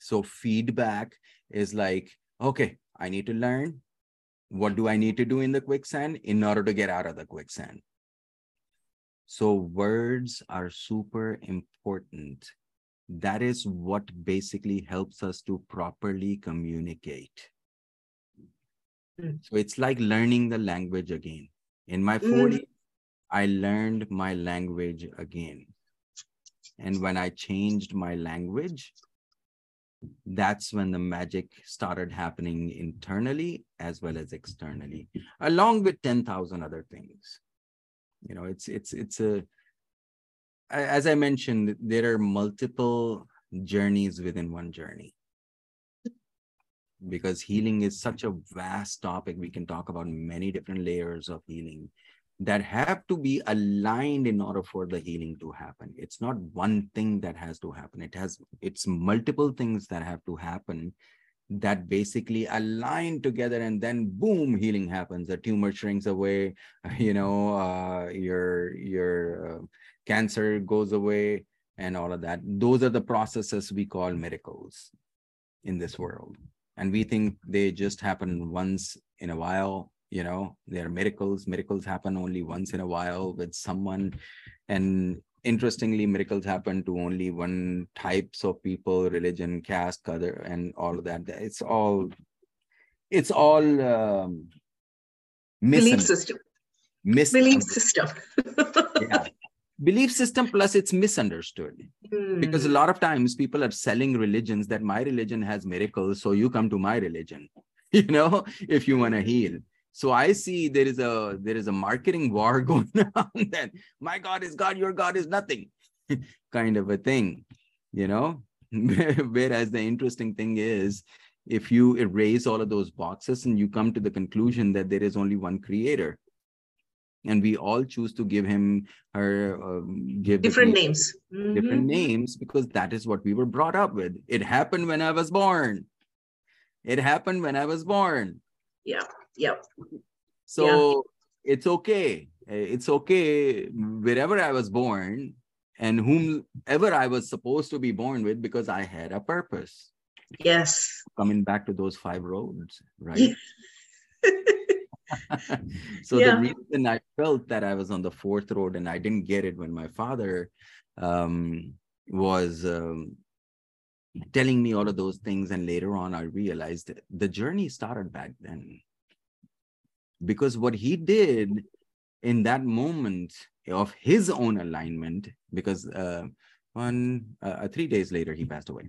Speaker 1: So feedback is like, okay, I need to learn. What do I need to do in the quicksand in order to get out of the quicksand? So words are super important. That is what basically helps us to properly communicate. Mm. So it's like learning the language again. In my 40s, mm. I learned my language again. And when I changed my language, that's when the magic started happening internally as well as externally, along with 10,000 other things. You know, it's, it's, it's a, as I mentioned, there are multiple journeys within one journey because healing is such a vast topic. We can talk about many different layers of healing that have to be aligned in order for the healing to happen it's not one thing that has to happen it has it's multiple things that have to happen that basically align together and then boom healing happens. The tumor shrinks away you know uh, your your uh, cancer goes away and all of that. Those are the processes we call miracles in this world. And we think they just happen once in a while you know there are miracles. Miracles happen only once in a while with someone. And interestingly miracles happen to only one types of people religion caste color and all of that. It's all it's all um,
Speaker 2: belief system. belief system.
Speaker 1: Yeah. Belief system plus it's misunderstood. Mm. because a lot of times people are selling religions that my religion has miracles so you come to my religion you know if you want to heal so I see there is a there is a marketing war going on that my God is God, your God is nothing, kind of a thing, you know. Whereas the interesting thing is, if you erase all of those boxes and you come to the conclusion that there is only one creator, and we all choose to give him her um, give
Speaker 2: different names.
Speaker 1: Mm-hmm. different names because that is what we were brought up with. It happened when i was born. It happened when i was born.
Speaker 2: Yeah Yep.
Speaker 1: So yeah. it's okay. It's okay wherever I was born and whomever I was supposed to be born with because I had a purpose.
Speaker 2: Yes.
Speaker 1: Coming back to those five roads, right? so yeah. the reason I felt that I was on the fourth road and I didn't get it when my father um, was um, telling me all of those things, and later on I realized the journey started back then. Because what he did in that moment of his own alignment, because uh, one uh, three days later he passed away.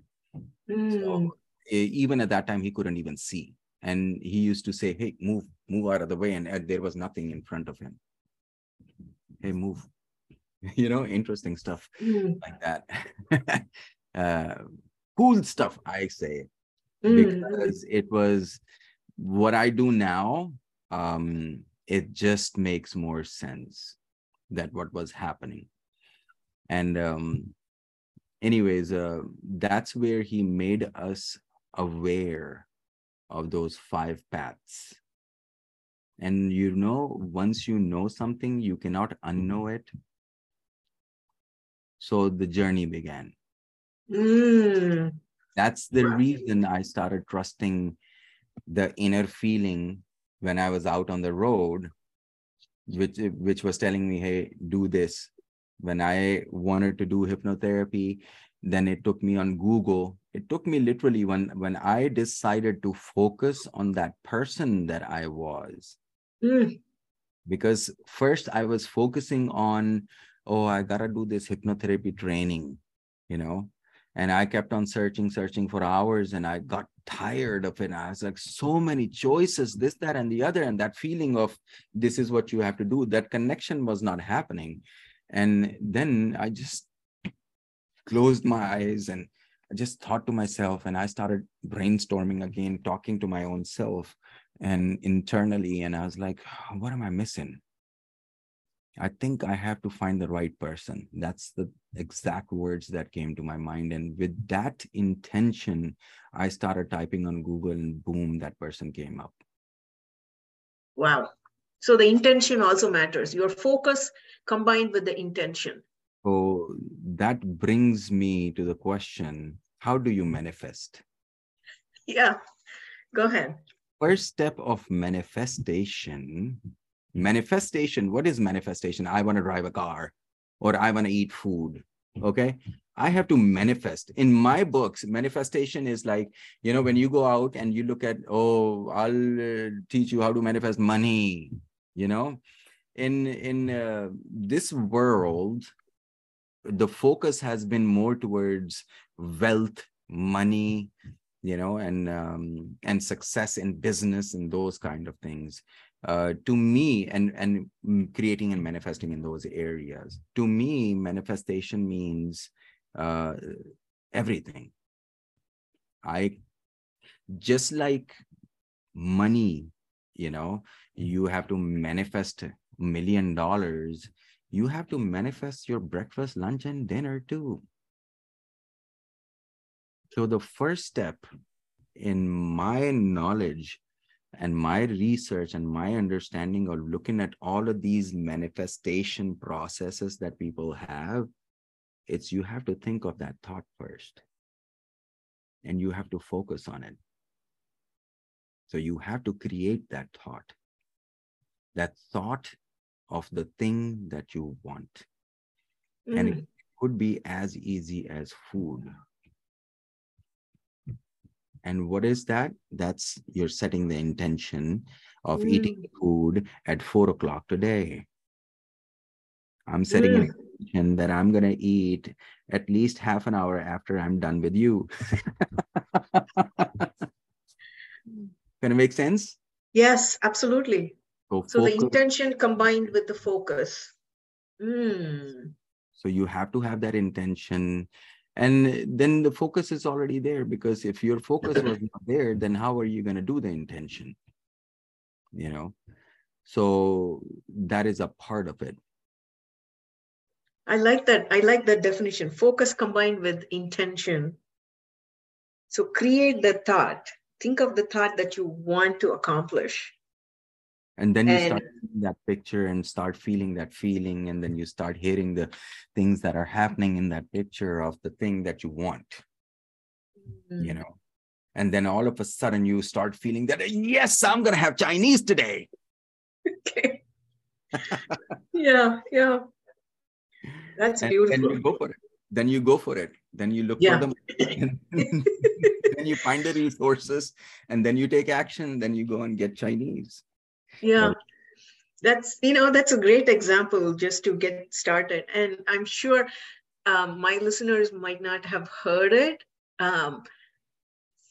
Speaker 1: Mm. So even at that time he couldn't even see and he used to say hey move move out of the way and uh, there was nothing in front of him hey move you know interesting stuff mm. like that uh, cool stuff i say mm. because it was what i do now um it just makes more sense that what was happening and um anyways uh that's where he made us aware of those five paths. And you know, once you know something, you cannot unknow it. So the journey began. Mm. That's the reason I started trusting the inner feeling when I was out on the road, which which was telling me, hey, do this. When I wanted to do hypnotherapy, then it took me on google it took me literally when when i decided to focus on that person that i was mm. because first i was focusing on oh i gotta do this hypnotherapy training you know and i kept on searching searching for hours and i got tired of it i was like so many choices this that and the other and that feeling of this is what you have to do that connection was not happening and then i just closed my eyes and I just thought to myself and I started brainstorming again, talking to my own self and internally. And I was like, what am I missing? I think I have to find the right person. That's the exact words that came to my mind. And with that intention, I started typing on Google and boom, that person came up.
Speaker 2: Wow. So the intention also matters. Your focus combined with the intention.
Speaker 1: So that brings me to the question how do you manifest?
Speaker 2: Yeah, go ahead.
Speaker 1: First step of manifestation. Manifestation, what is manifestation? I want to drive a car or I want to eat food. Okay. I have to manifest. In my books, manifestation is like, you know, when you go out and you look at, oh, I'll uh, teach you how to manifest money, you know. In in uh, this world, the focus has been more towards wealth money you know and um, and success in business and those kind of things uh, to me and and creating and manifesting in those areas to me manifestation means uh, everything i just like money you know you have to manifest a million dollars you have to manifest your breakfast, lunch, and dinner too. So, the first step in my knowledge and my research and my understanding of looking at all of these manifestation processes that people have, it's you have to think of that thought first and you have to focus on it. So, you have to create that thought. That thought of the thing that you want. Mm. And it mm. could be as easy as food. And what is that? That's you're setting the intention of mm. eating food at four o'clock today. I'm setting mm. an intention that I'm going to eat at least half an hour after I'm done with you. Can it make sense?
Speaker 2: Yes, absolutely. So, so the intention combined with the focus. Mm.
Speaker 1: So you have to have that intention. And then the focus is already there because if your focus was not there, then how are you going to do the intention? You know? So that is a part of it.
Speaker 2: I like that. I like that definition. Focus combined with intention. So create the thought. Think of the thought that you want to accomplish
Speaker 1: and then you and, start that picture and start feeling that feeling. And then you start hearing the things that are happening in that picture of the thing that you want mm-hmm. you know? And then all of a sudden you start feeling that yes i'm going to have chinese today.
Speaker 2: Okay. Yeah yeah. That's and, beautiful.
Speaker 1: and you go for it. Then you go for it. Then you look yeah. for them then you find the resources. And then you take action. Then you go and get chinese
Speaker 2: yeah. That's you know that's a great example just to get started. And i'm sure um, my listeners might not have heard it um,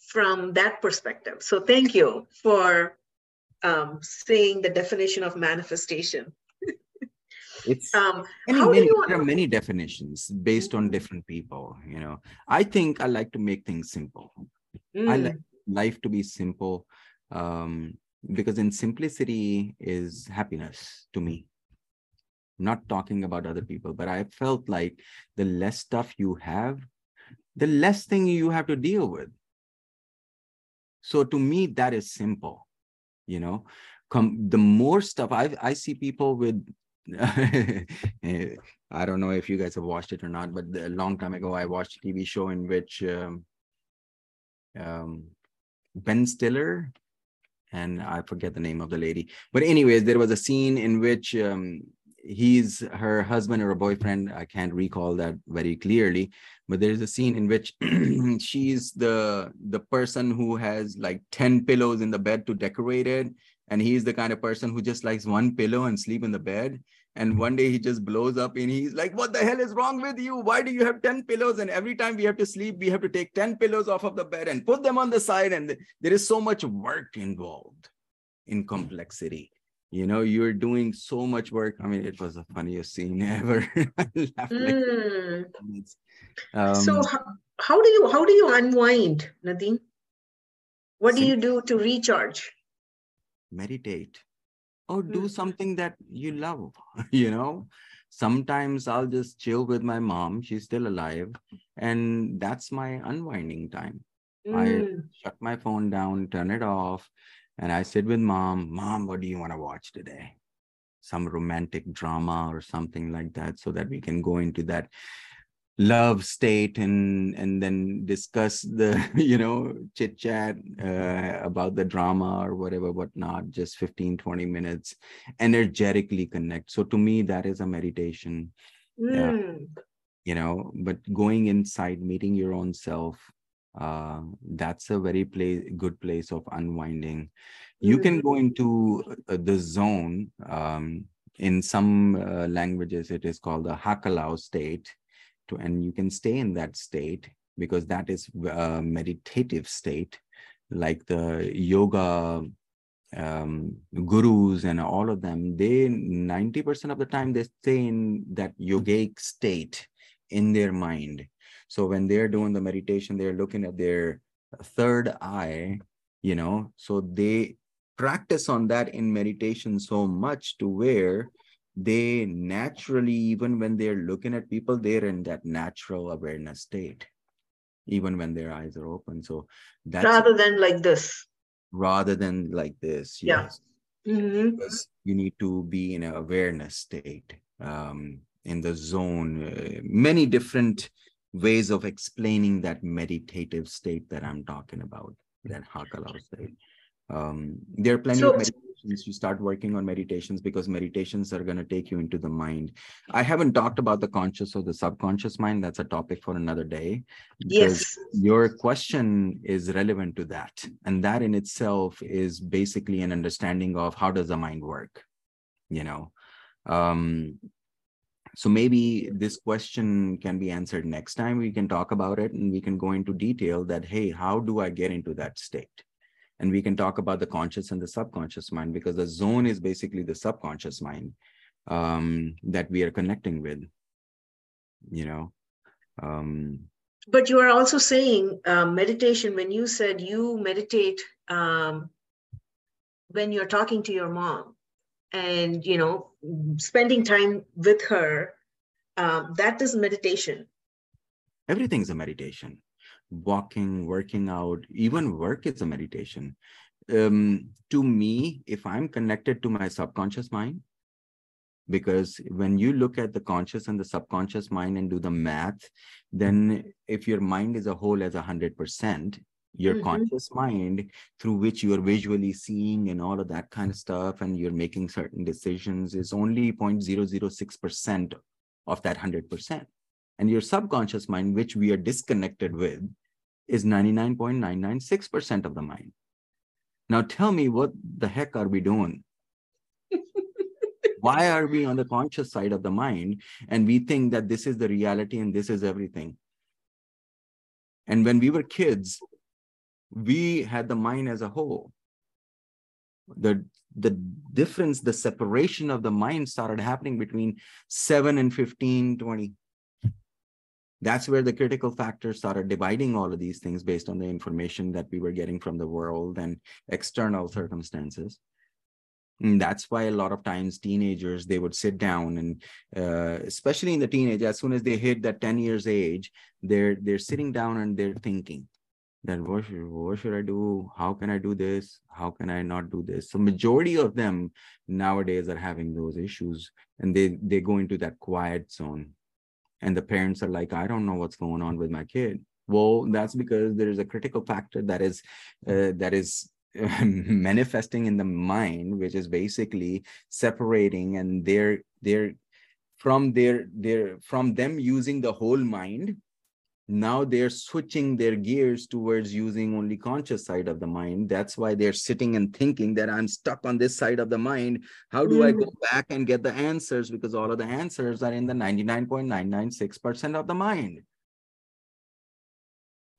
Speaker 2: from that perspective. So thank you for um, saying the definition of manifestation.
Speaker 1: It's um, many, many, there are many definitions based on different people you know. I think i like to make things simple. Mm. i like life to be simple um, because in simplicity is happiness to me. Not talking about other people but i felt like the less stuff you have the less thing you have to deal with. So to me that is simple you know? Come the more stuff i i see people with i don't know if you guys have watched it or not but a long time ago i watched a tv show in which um, um, ben stiller and I forget the name of the lady. But anyways, there was a scene in which um, he's her husband or a boyfriend. I can't recall that very clearly, but there's a scene in which she's the the person who has like ten pillows in the bed to decorate it, and he's the kind of person who just likes one pillow and sleep in the bed. And one day he just blows up and he's like, What the hell is wrong with you? Why do you have 10 pillows? And every time we have to sleep, we have to take 10 pillows off of the bed and put them on the side. And there is so much work involved in complexity. You know, you're doing so much work. I mean, it was the funniest scene ever. mm.
Speaker 2: um, so how, how do you how do you unwind, Nadeem? What do you do to recharge?
Speaker 1: Meditate or do mm. something that you love you know sometimes i'll just chill with my mom she's still alive and that's my unwinding time mm. i shut my phone down turn it off and i sit with mom mom what do you want to watch today some romantic drama or something like that so that we can go into that love state and and then discuss the you know chit chat uh, about the drama or whatever whatnot just 15 20 minutes energetically connect. So to me that is a meditation. Mm. you know but going inside meeting your own self uh, that's a very place, good place of unwinding. You mm. can go into uh, the zone um, in some uh, languages it is called the hakalau state to and you can stay in that state because that is a meditative state like the yoga um, gurus and all of them they 90% of the time they stay in that yogic state in their mind. So when they're doing the meditation they're looking at their third eye you know so they practice on that in meditation so much to where they naturally, even when they're looking at people, they're in that natural awareness state, even when their eyes are open. So
Speaker 2: that's rather than like this.
Speaker 1: Rather than like this, yes. Yeah. Mm-hmm. Because you need to be in an awareness state, um, in the zone. Uh, many different ways of explaining that meditative state that I'm talking about, that Hakalau state. Um, there are plenty so, of you start working on meditations because meditations are going to take you into the mind. I haven't talked about the conscious or the subconscious mind. That's a topic for another day
Speaker 2: yes.
Speaker 1: your question is relevant to that. And that in itself is basically an understanding of how does the mind work you know? Um so maybe this question can be answered next time we can talk about it and we can go into detail that hey how do i get into that state and we can talk about the conscious and the subconscious mind because the zone is basically the subconscious mind um, that we are connecting with you know um,
Speaker 2: but you are also saying uh, meditation when you said you meditate um, when you're talking to your mom and you know spending time with her um, that is meditation.
Speaker 1: Everything's a meditation walking, working out, even work is a meditation. um, to me, if I'm connected to my subconscious mind, because when you look at the conscious and the subconscious mind and do the math, then if your mind is a whole as a hundred percent, your mm-hmm. conscious mind through which you are visually seeing and all of that kind of stuff and you're making certain decisions is only 0.006% of that 100% and your subconscious mind which we are disconnected with is 99.996% of the mind. Now tell me what the heck are we doing? Why are we on the conscious side of the mind and we think that this is the reality and this is everything? And when we were kids we had the mind as a whole. The the difference the separation of the mind started happening between 7 and 15 20 that's where the critical factors started dividing all of these things based on the information that we were getting from the world and external circumstances and that's why a lot of times teenagers they would sit down and uh, especially in the teenage as soon as they hit that 10 years age they're they're sitting down and they're thinking then what should, what should I do? How can I do this? How can I not do this? So majority of them nowadays are having those issues and they, they go into that quiet zone. And the parents are like, I don't know what's going on with my kid. Well, that's because there is a critical factor that is uh, that is manifesting in the mind, which is basically separating and they're they're from their their from them using the whole mind now they're switching their gears towards using only conscious side of the mind that's why they're sitting and thinking that i'm stuck on this side of the mind how do mm-hmm. i go mm-hmm. back and get the answers because all of the answers are in the 99.996% of the mind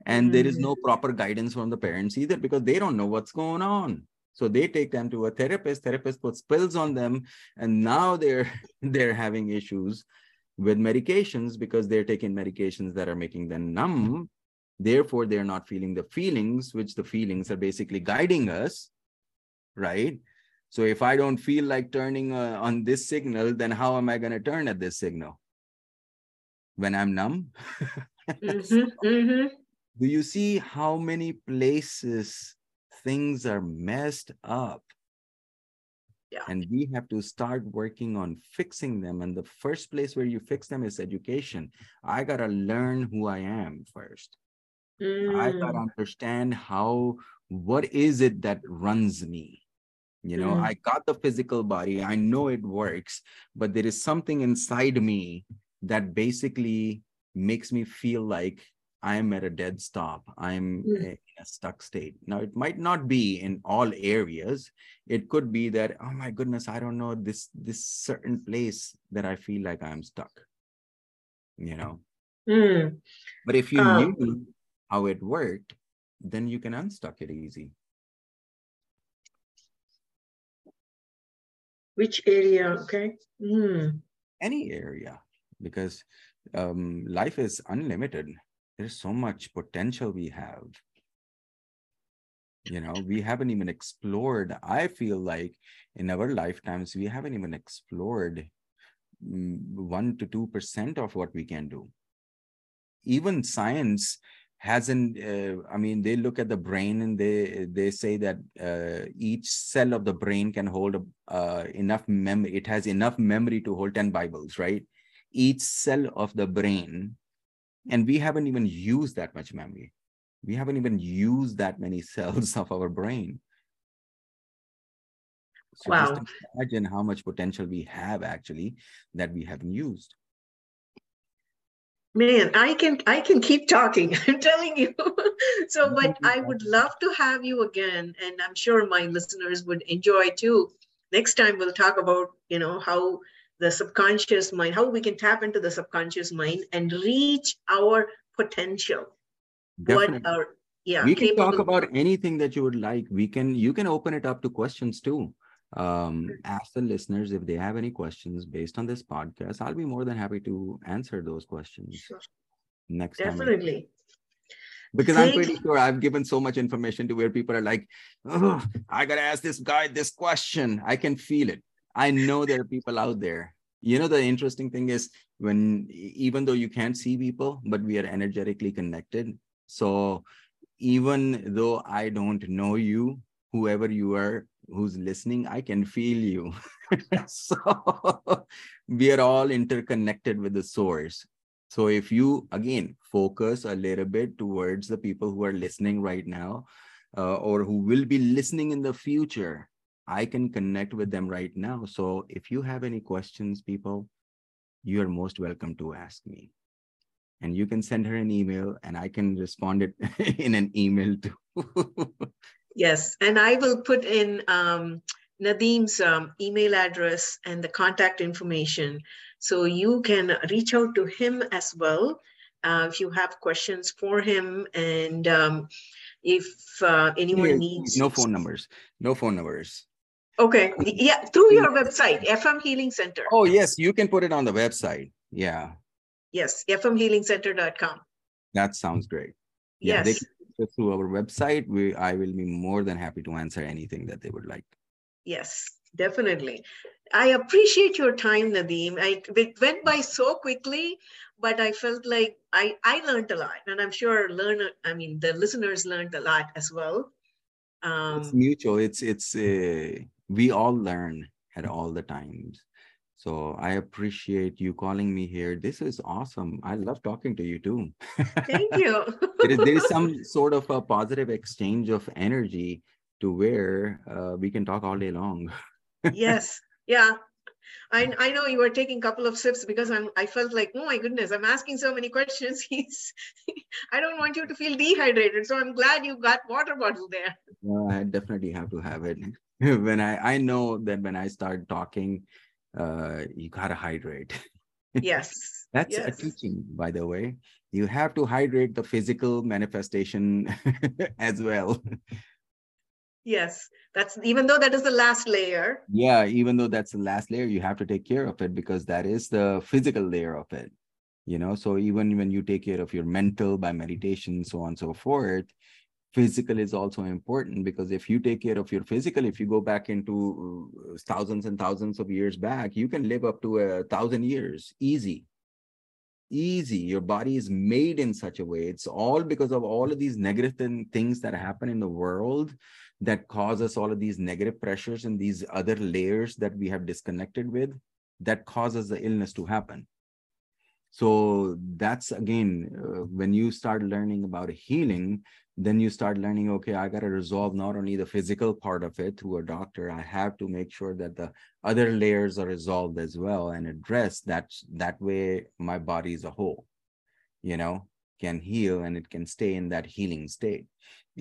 Speaker 1: and mm-hmm. there is no mm-hmm. proper guidance from the parents either because they don't know what's going on so they take them to a therapist therapist puts pills on them and now they're they're having issues with medications because they're taking medications that are making them numb. Therefore, they're not feeling the feelings, which the feelings are basically guiding us, right? So if I don't feel like turning uh, on this signal, then how am I going to turn at this signal? When I'm numb? mm-hmm, mm-hmm. Do you see how many places things are messed up?
Speaker 2: Yeah.
Speaker 1: And we have to start working on fixing them. And the first place where you fix them is education. I got to learn who I am first. Mm. I got to understand how, what is it that runs me? You know, mm. I got the physical body, I know it works, but there is something inside me that basically makes me feel like I'm at a dead stop. I'm mm. in a stuck state. Now, it might not be in all areas. It could be that, oh my goodness, I don't know this this certain place that I feel like I'm stuck. You know. Mm. But if you um, knew how it worked, then you can unstuck it easy.
Speaker 2: Which area? Okay. Mm.
Speaker 1: Any area, because um, life is unlimited there's so much potential we have. You know we haven't even explored i feel like in our lifetimes we haven't even explored mm, 1 to 2% of what we can do. Even science hasn't uh, i mean they look at the brain and they they say that uh, each cell of the brain can hold uh, enough memory it has enough memory to hold 10 bibles right? Each cell of the brain and we haven't even used that much memory. We haven't even used that many cells of our brain. So wow. just imagine how much potential we have actually that we haven't used.
Speaker 2: Man i can i can keep talking i'm telling you. So but i would love to have you again and i'm sure my listeners would enjoy too. Next time we'll talk about you know how the subconscious mind, how we can tap into the subconscious mind and reach our potential.
Speaker 1: Definitely. What our yeah, we can talk about anything that you would like. We can you can open it up to questions too. Um, ask the listeners if they have any questions based on this podcast. I'll be more than happy to answer those questions sure. next
Speaker 2: Definitely. time. Definitely
Speaker 1: because I'm pretty sure I've given so much information to where people are like, oh, I gotta ask this guy this question. I can feel it. I know there are people out there. You know, the interesting thing is when, even though you can't see people, but we are energetically connected. So even though I don't know you, whoever you are who's listening, I can feel you. so we are all interconnected with the source. So if you again focus a little bit towards the people who are listening right now, uh, or who will be listening in the future, I can connect with them right now. So if you have any questions, people, you are most welcome to ask me. And you can send her an email and I can respond it in an email too.
Speaker 2: yes. And I will put in um, Nadeem's um, email address and the contact information. So you can reach out to him as well uh, if you have questions for him. And um, if uh, anyone needs.
Speaker 1: No phone numbers. No phone numbers.
Speaker 2: Okay. Yeah, through your website, FM Healing Center.
Speaker 1: Oh, yes, you can put it on the website. Yeah.
Speaker 2: Yes, fmhealingcenter.com.
Speaker 1: That sounds great. Yeah,
Speaker 2: yes.
Speaker 1: They through our website. We I will be more than happy to answer anything that they would like.
Speaker 2: Yes, definitely. I appreciate your time, Nadeem. I, it went by so quickly, but I felt like I, I learned a lot. And I'm sure learn, I mean, the listeners learned a lot as well.
Speaker 1: Um, it's mutual. It's, it's, uh, we all learn at all the times. So I appreciate you calling me here. This is awesome. I love talking to you too.
Speaker 2: Thank you.
Speaker 1: there, is, there is some sort of a positive exchange of energy to where uh, we can talk all day long.
Speaker 2: yes. Yeah. I, I know you were taking a couple of sips because I'm I felt like, oh my goodness, I'm asking so many questions. He's I don't want you to feel dehydrated. So I'm glad you got water bottle there.
Speaker 1: Well, I definitely have to have it. when I I know that when I start talking, uh you gotta hydrate.
Speaker 2: Yes.
Speaker 1: That's
Speaker 2: yes.
Speaker 1: a teaching, by the way. You have to hydrate the physical manifestation as well.
Speaker 2: Yes, that's even though that is the last layer.
Speaker 1: Yeah, even though that's the last layer, you have to take care of it because that is the physical layer of it. You know, so even when you take care of your mental by meditation, so on and so forth, physical is also important because if you take care of your physical, if you go back into uh, thousands and thousands of years back, you can live up to a thousand years easy. Easy. Your body is made in such a way. It's all because of all of these negative things that happen in the world that cause us all of these negative pressures and these other layers that we have disconnected with that causes the illness to happen. So that's again uh, when you start learning about healing then you start learning okay i got to resolve not only the physical part of it through a doctor i have to make sure that the other layers are resolved as well and addressed that that way my body as a whole you know can heal and it can stay in that healing state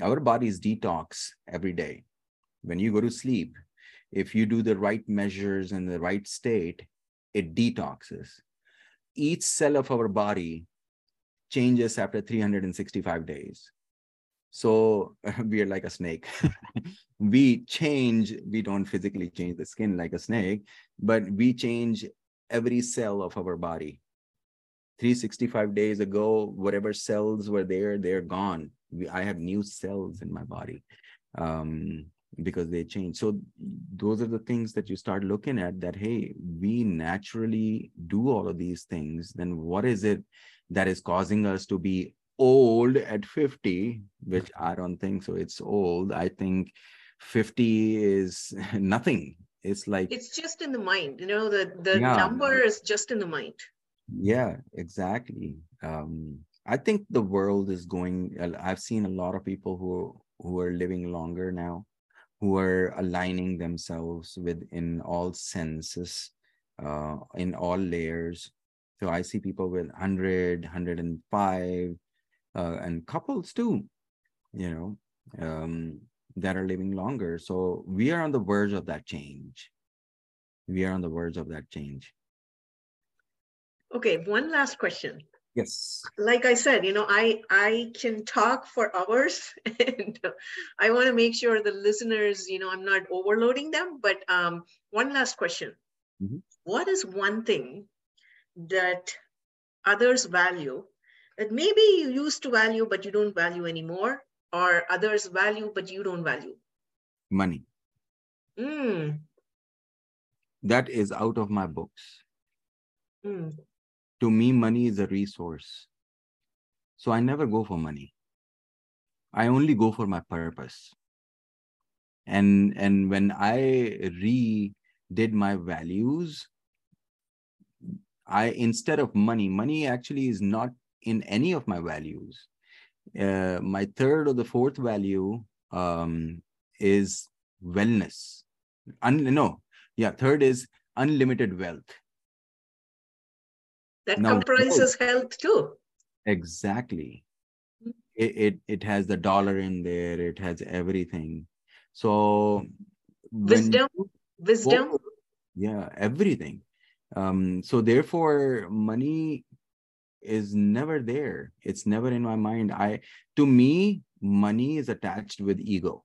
Speaker 1: our bodies detox every day. When you go to sleep, if you do the right measures in the right state, it detoxes. Each cell of our body changes after 365 days. So we are like a snake. we change, we don't physically change the skin like a snake, but we change every cell of our body. 365 days ago, whatever cells were there, they're gone we, I have new cells in my body um, because they change. So those are the things that you start looking at that, hey, we naturally do all of these things. Then what is it that is causing us to be old at 50, which I don't think so. It's old. I think 50 is nothing. It's like
Speaker 2: it's just in the mind, you know, the the yeah. number is just in the mind.
Speaker 1: Yeah, exactly. Um, I think the world is going. I've seen a lot of people who who are living longer now, who are aligning themselves within all senses, uh, in all layers. So I see people with 100, 105, uh, and couples too, you know, um, that are living longer. So we are on the verge of that change. We are on the verge of that change.
Speaker 2: Okay, one last question
Speaker 1: yes
Speaker 2: like i said you know i i can talk for hours and i want to make sure the listeners you know i'm not overloading them but um one last question mm-hmm. what is one thing that others value that maybe you used to value but you don't value anymore or others value but you don't value
Speaker 1: money
Speaker 2: mm.
Speaker 1: that is out of my books
Speaker 2: mm
Speaker 1: to me, money is a resource. So I never go for money. I only go for my purpose. and and when i redid my values i instead of money money actually is not in any of my values. Uh, my third or the fourth value um, is wellness. Un- no yeah third is unlimited wealth.
Speaker 2: That now, comprises health too.
Speaker 1: Exactly. Hmm. it, it it has the dollar in there. It has everything. So
Speaker 2: wisdom wisdom.
Speaker 1: yeah everything. Um so therefore money is never there. It's never in my mind. I to me money is attached with ego.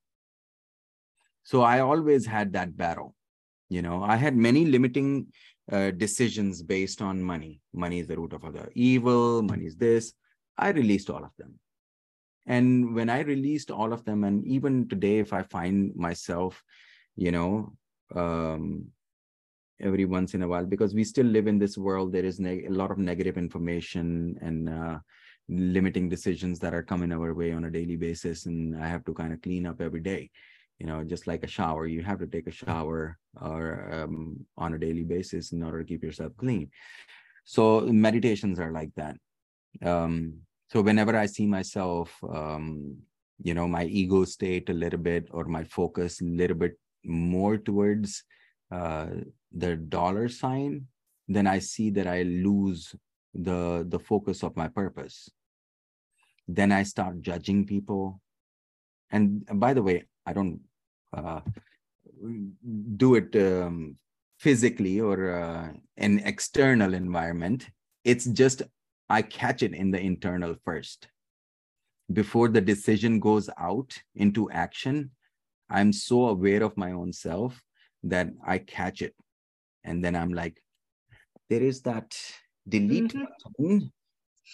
Speaker 1: So i always had that battle you know? I had many limiting uh, decisions based on money. Money is the root of the evil money is this. I released all of them. And when i released all of them and even today if i find myself you know um, every once in a while because we still live in this world there is a lot of negative information and uh, limiting decisions that are coming our way on a daily basis and i have to kind of clean up every day. You know just like a shower you have to take a shower or um, on a daily basis in order to keep yourself clean. So meditations are like that. Um, so whenever i see myself um, you know my ego state a little bit or my focus a little bit more towards uh, the dollar sign, then I see that I lose the the focus of my purpose. Then I start judging people. And by the way, I don't uh, do it um, physically or uh, an external environment. It's just I catch it in the internal first. Before the decision goes out into action, I'm so aware of my own self that I catch it. And then I'm like, there is that delete mm-hmm. button,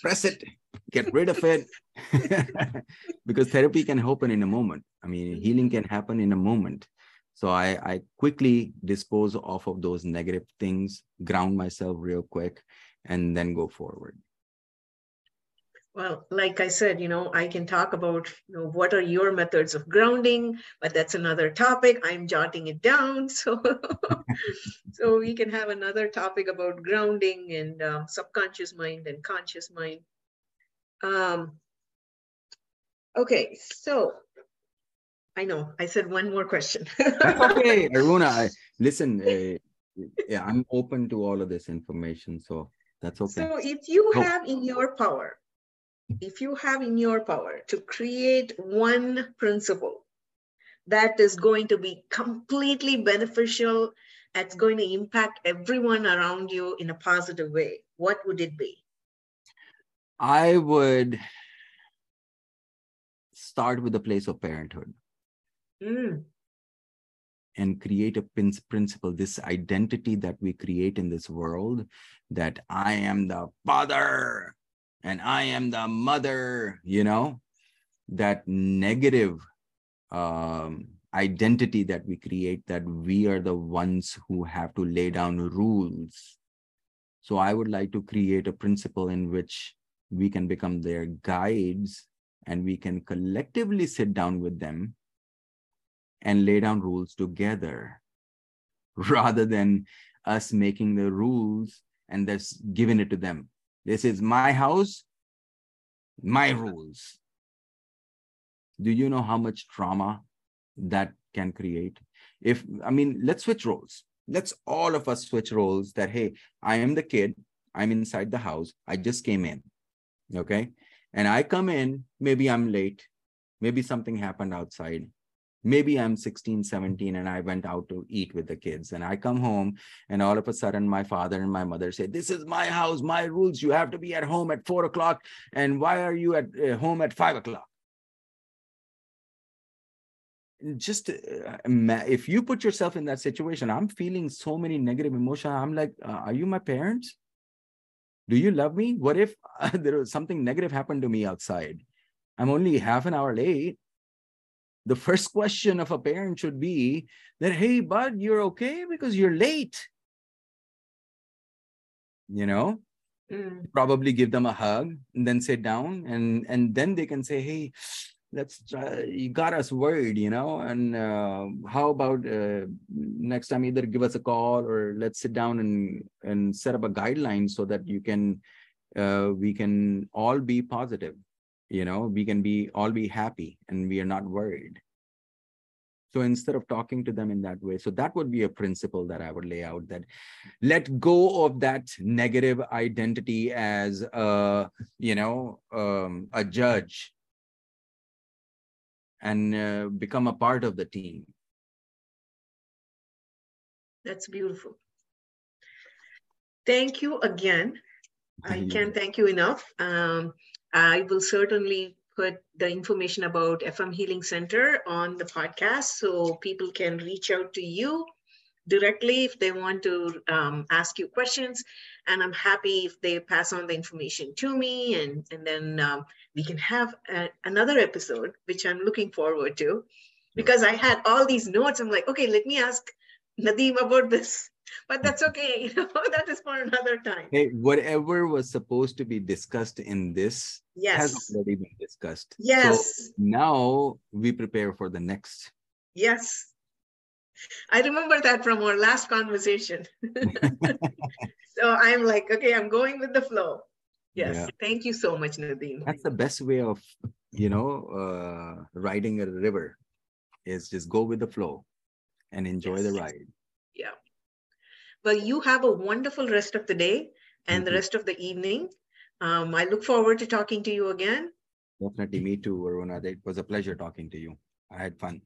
Speaker 1: press it, get rid of it. because therapy can happen in a moment. I mean, healing can happen in a moment. So I, I quickly dispose off of those negative things, ground myself real quick, and then go forward.
Speaker 2: Well, like I said, you know, I can talk about you know, what are your methods of grounding, but that's another topic. I'm jotting it down, so so we can have another topic about grounding and um, subconscious mind and conscious mind. Um, okay, so I know I said one more question.
Speaker 1: okay, Aruna. I, listen, uh, yeah, I'm open to all of this information, so that's okay.
Speaker 2: So if you oh. have in your power if you have in your power to create one principle that is going to be completely beneficial, that's going to impact everyone around you in a positive way, what would it be?
Speaker 1: I would start with the place of parenthood. Mm. And create a principle, this identity that we create in this world that I am the father and I am the mother, you know, that negative um, identity that we create, that we are the ones who have to lay down rules. So I would like to create a principle in which we can become their guides and we can collectively sit down with them and lay down rules together rather than us making the rules and just giving it to them this is my house, my rules. Do you know how much trauma that can create? If, I mean, let's switch roles. Let's all of us switch roles that, hey, I am the kid, I'm inside the house, I just came in. Okay. And I come in, maybe I'm late, maybe something happened outside maybe i'm 16 17 and i went out to eat with the kids and i come home and all of a sudden my father and my mother say this is my house my rules you have to be at home at four o'clock and why are you at uh, home at five o'clock? Just uh, if you put yourself in that situation i'm feeling so many negative emotions i'm like uh, are you my parents? Do you love me? What if there was something negative happened to me outside? I'm only half an hour late the first question of a parent should be that, hey, bud, you're okay because you're late. You know, mm. probably give them a hug and then sit down and and then they can say, hey, let's try you got us worried you know and uh, how about uh, next time either give us a call or let's sit down and and set up a guideline so that you can uh, we can all be positive you know we can be all be happy and we are not worried so instead of talking to them in that way so that would be a principle that i would lay out that let go of that negative identity as a you know um, a judge and uh, become a part of the team.
Speaker 2: That's beautiful. Thank you again. I can't thank you enough. Um, I will certainly put the information about FM Healing Center on the podcast so people can reach out to you directly if they want to um, ask you questions. And I'm happy if they pass on the information to me and, and then um, we can have a, another episode, which I'm looking forward to because I had all these notes. I'm like, okay, let me ask Nadeem about this. But that's okay, you know, that is for another time.
Speaker 1: Hey, whatever was supposed to be discussed in this
Speaker 2: yes.
Speaker 1: has already been discussed.
Speaker 2: Yes.
Speaker 1: So now we prepare for the next.
Speaker 2: Yes. I remember that from our last conversation. so I'm like, okay, I'm going with the flow. Yes. Yeah. Thank you so much, Nadeem.
Speaker 1: That's the best way of, you know, uh, riding a river is just go with the flow and enjoy yes. the ride.
Speaker 2: Well, you have a wonderful rest of the day and mm-hmm. the rest of the evening. Um, I look forward to talking to you again.
Speaker 1: Definitely. Me too, Aruna. It was a pleasure talking to you. I had fun.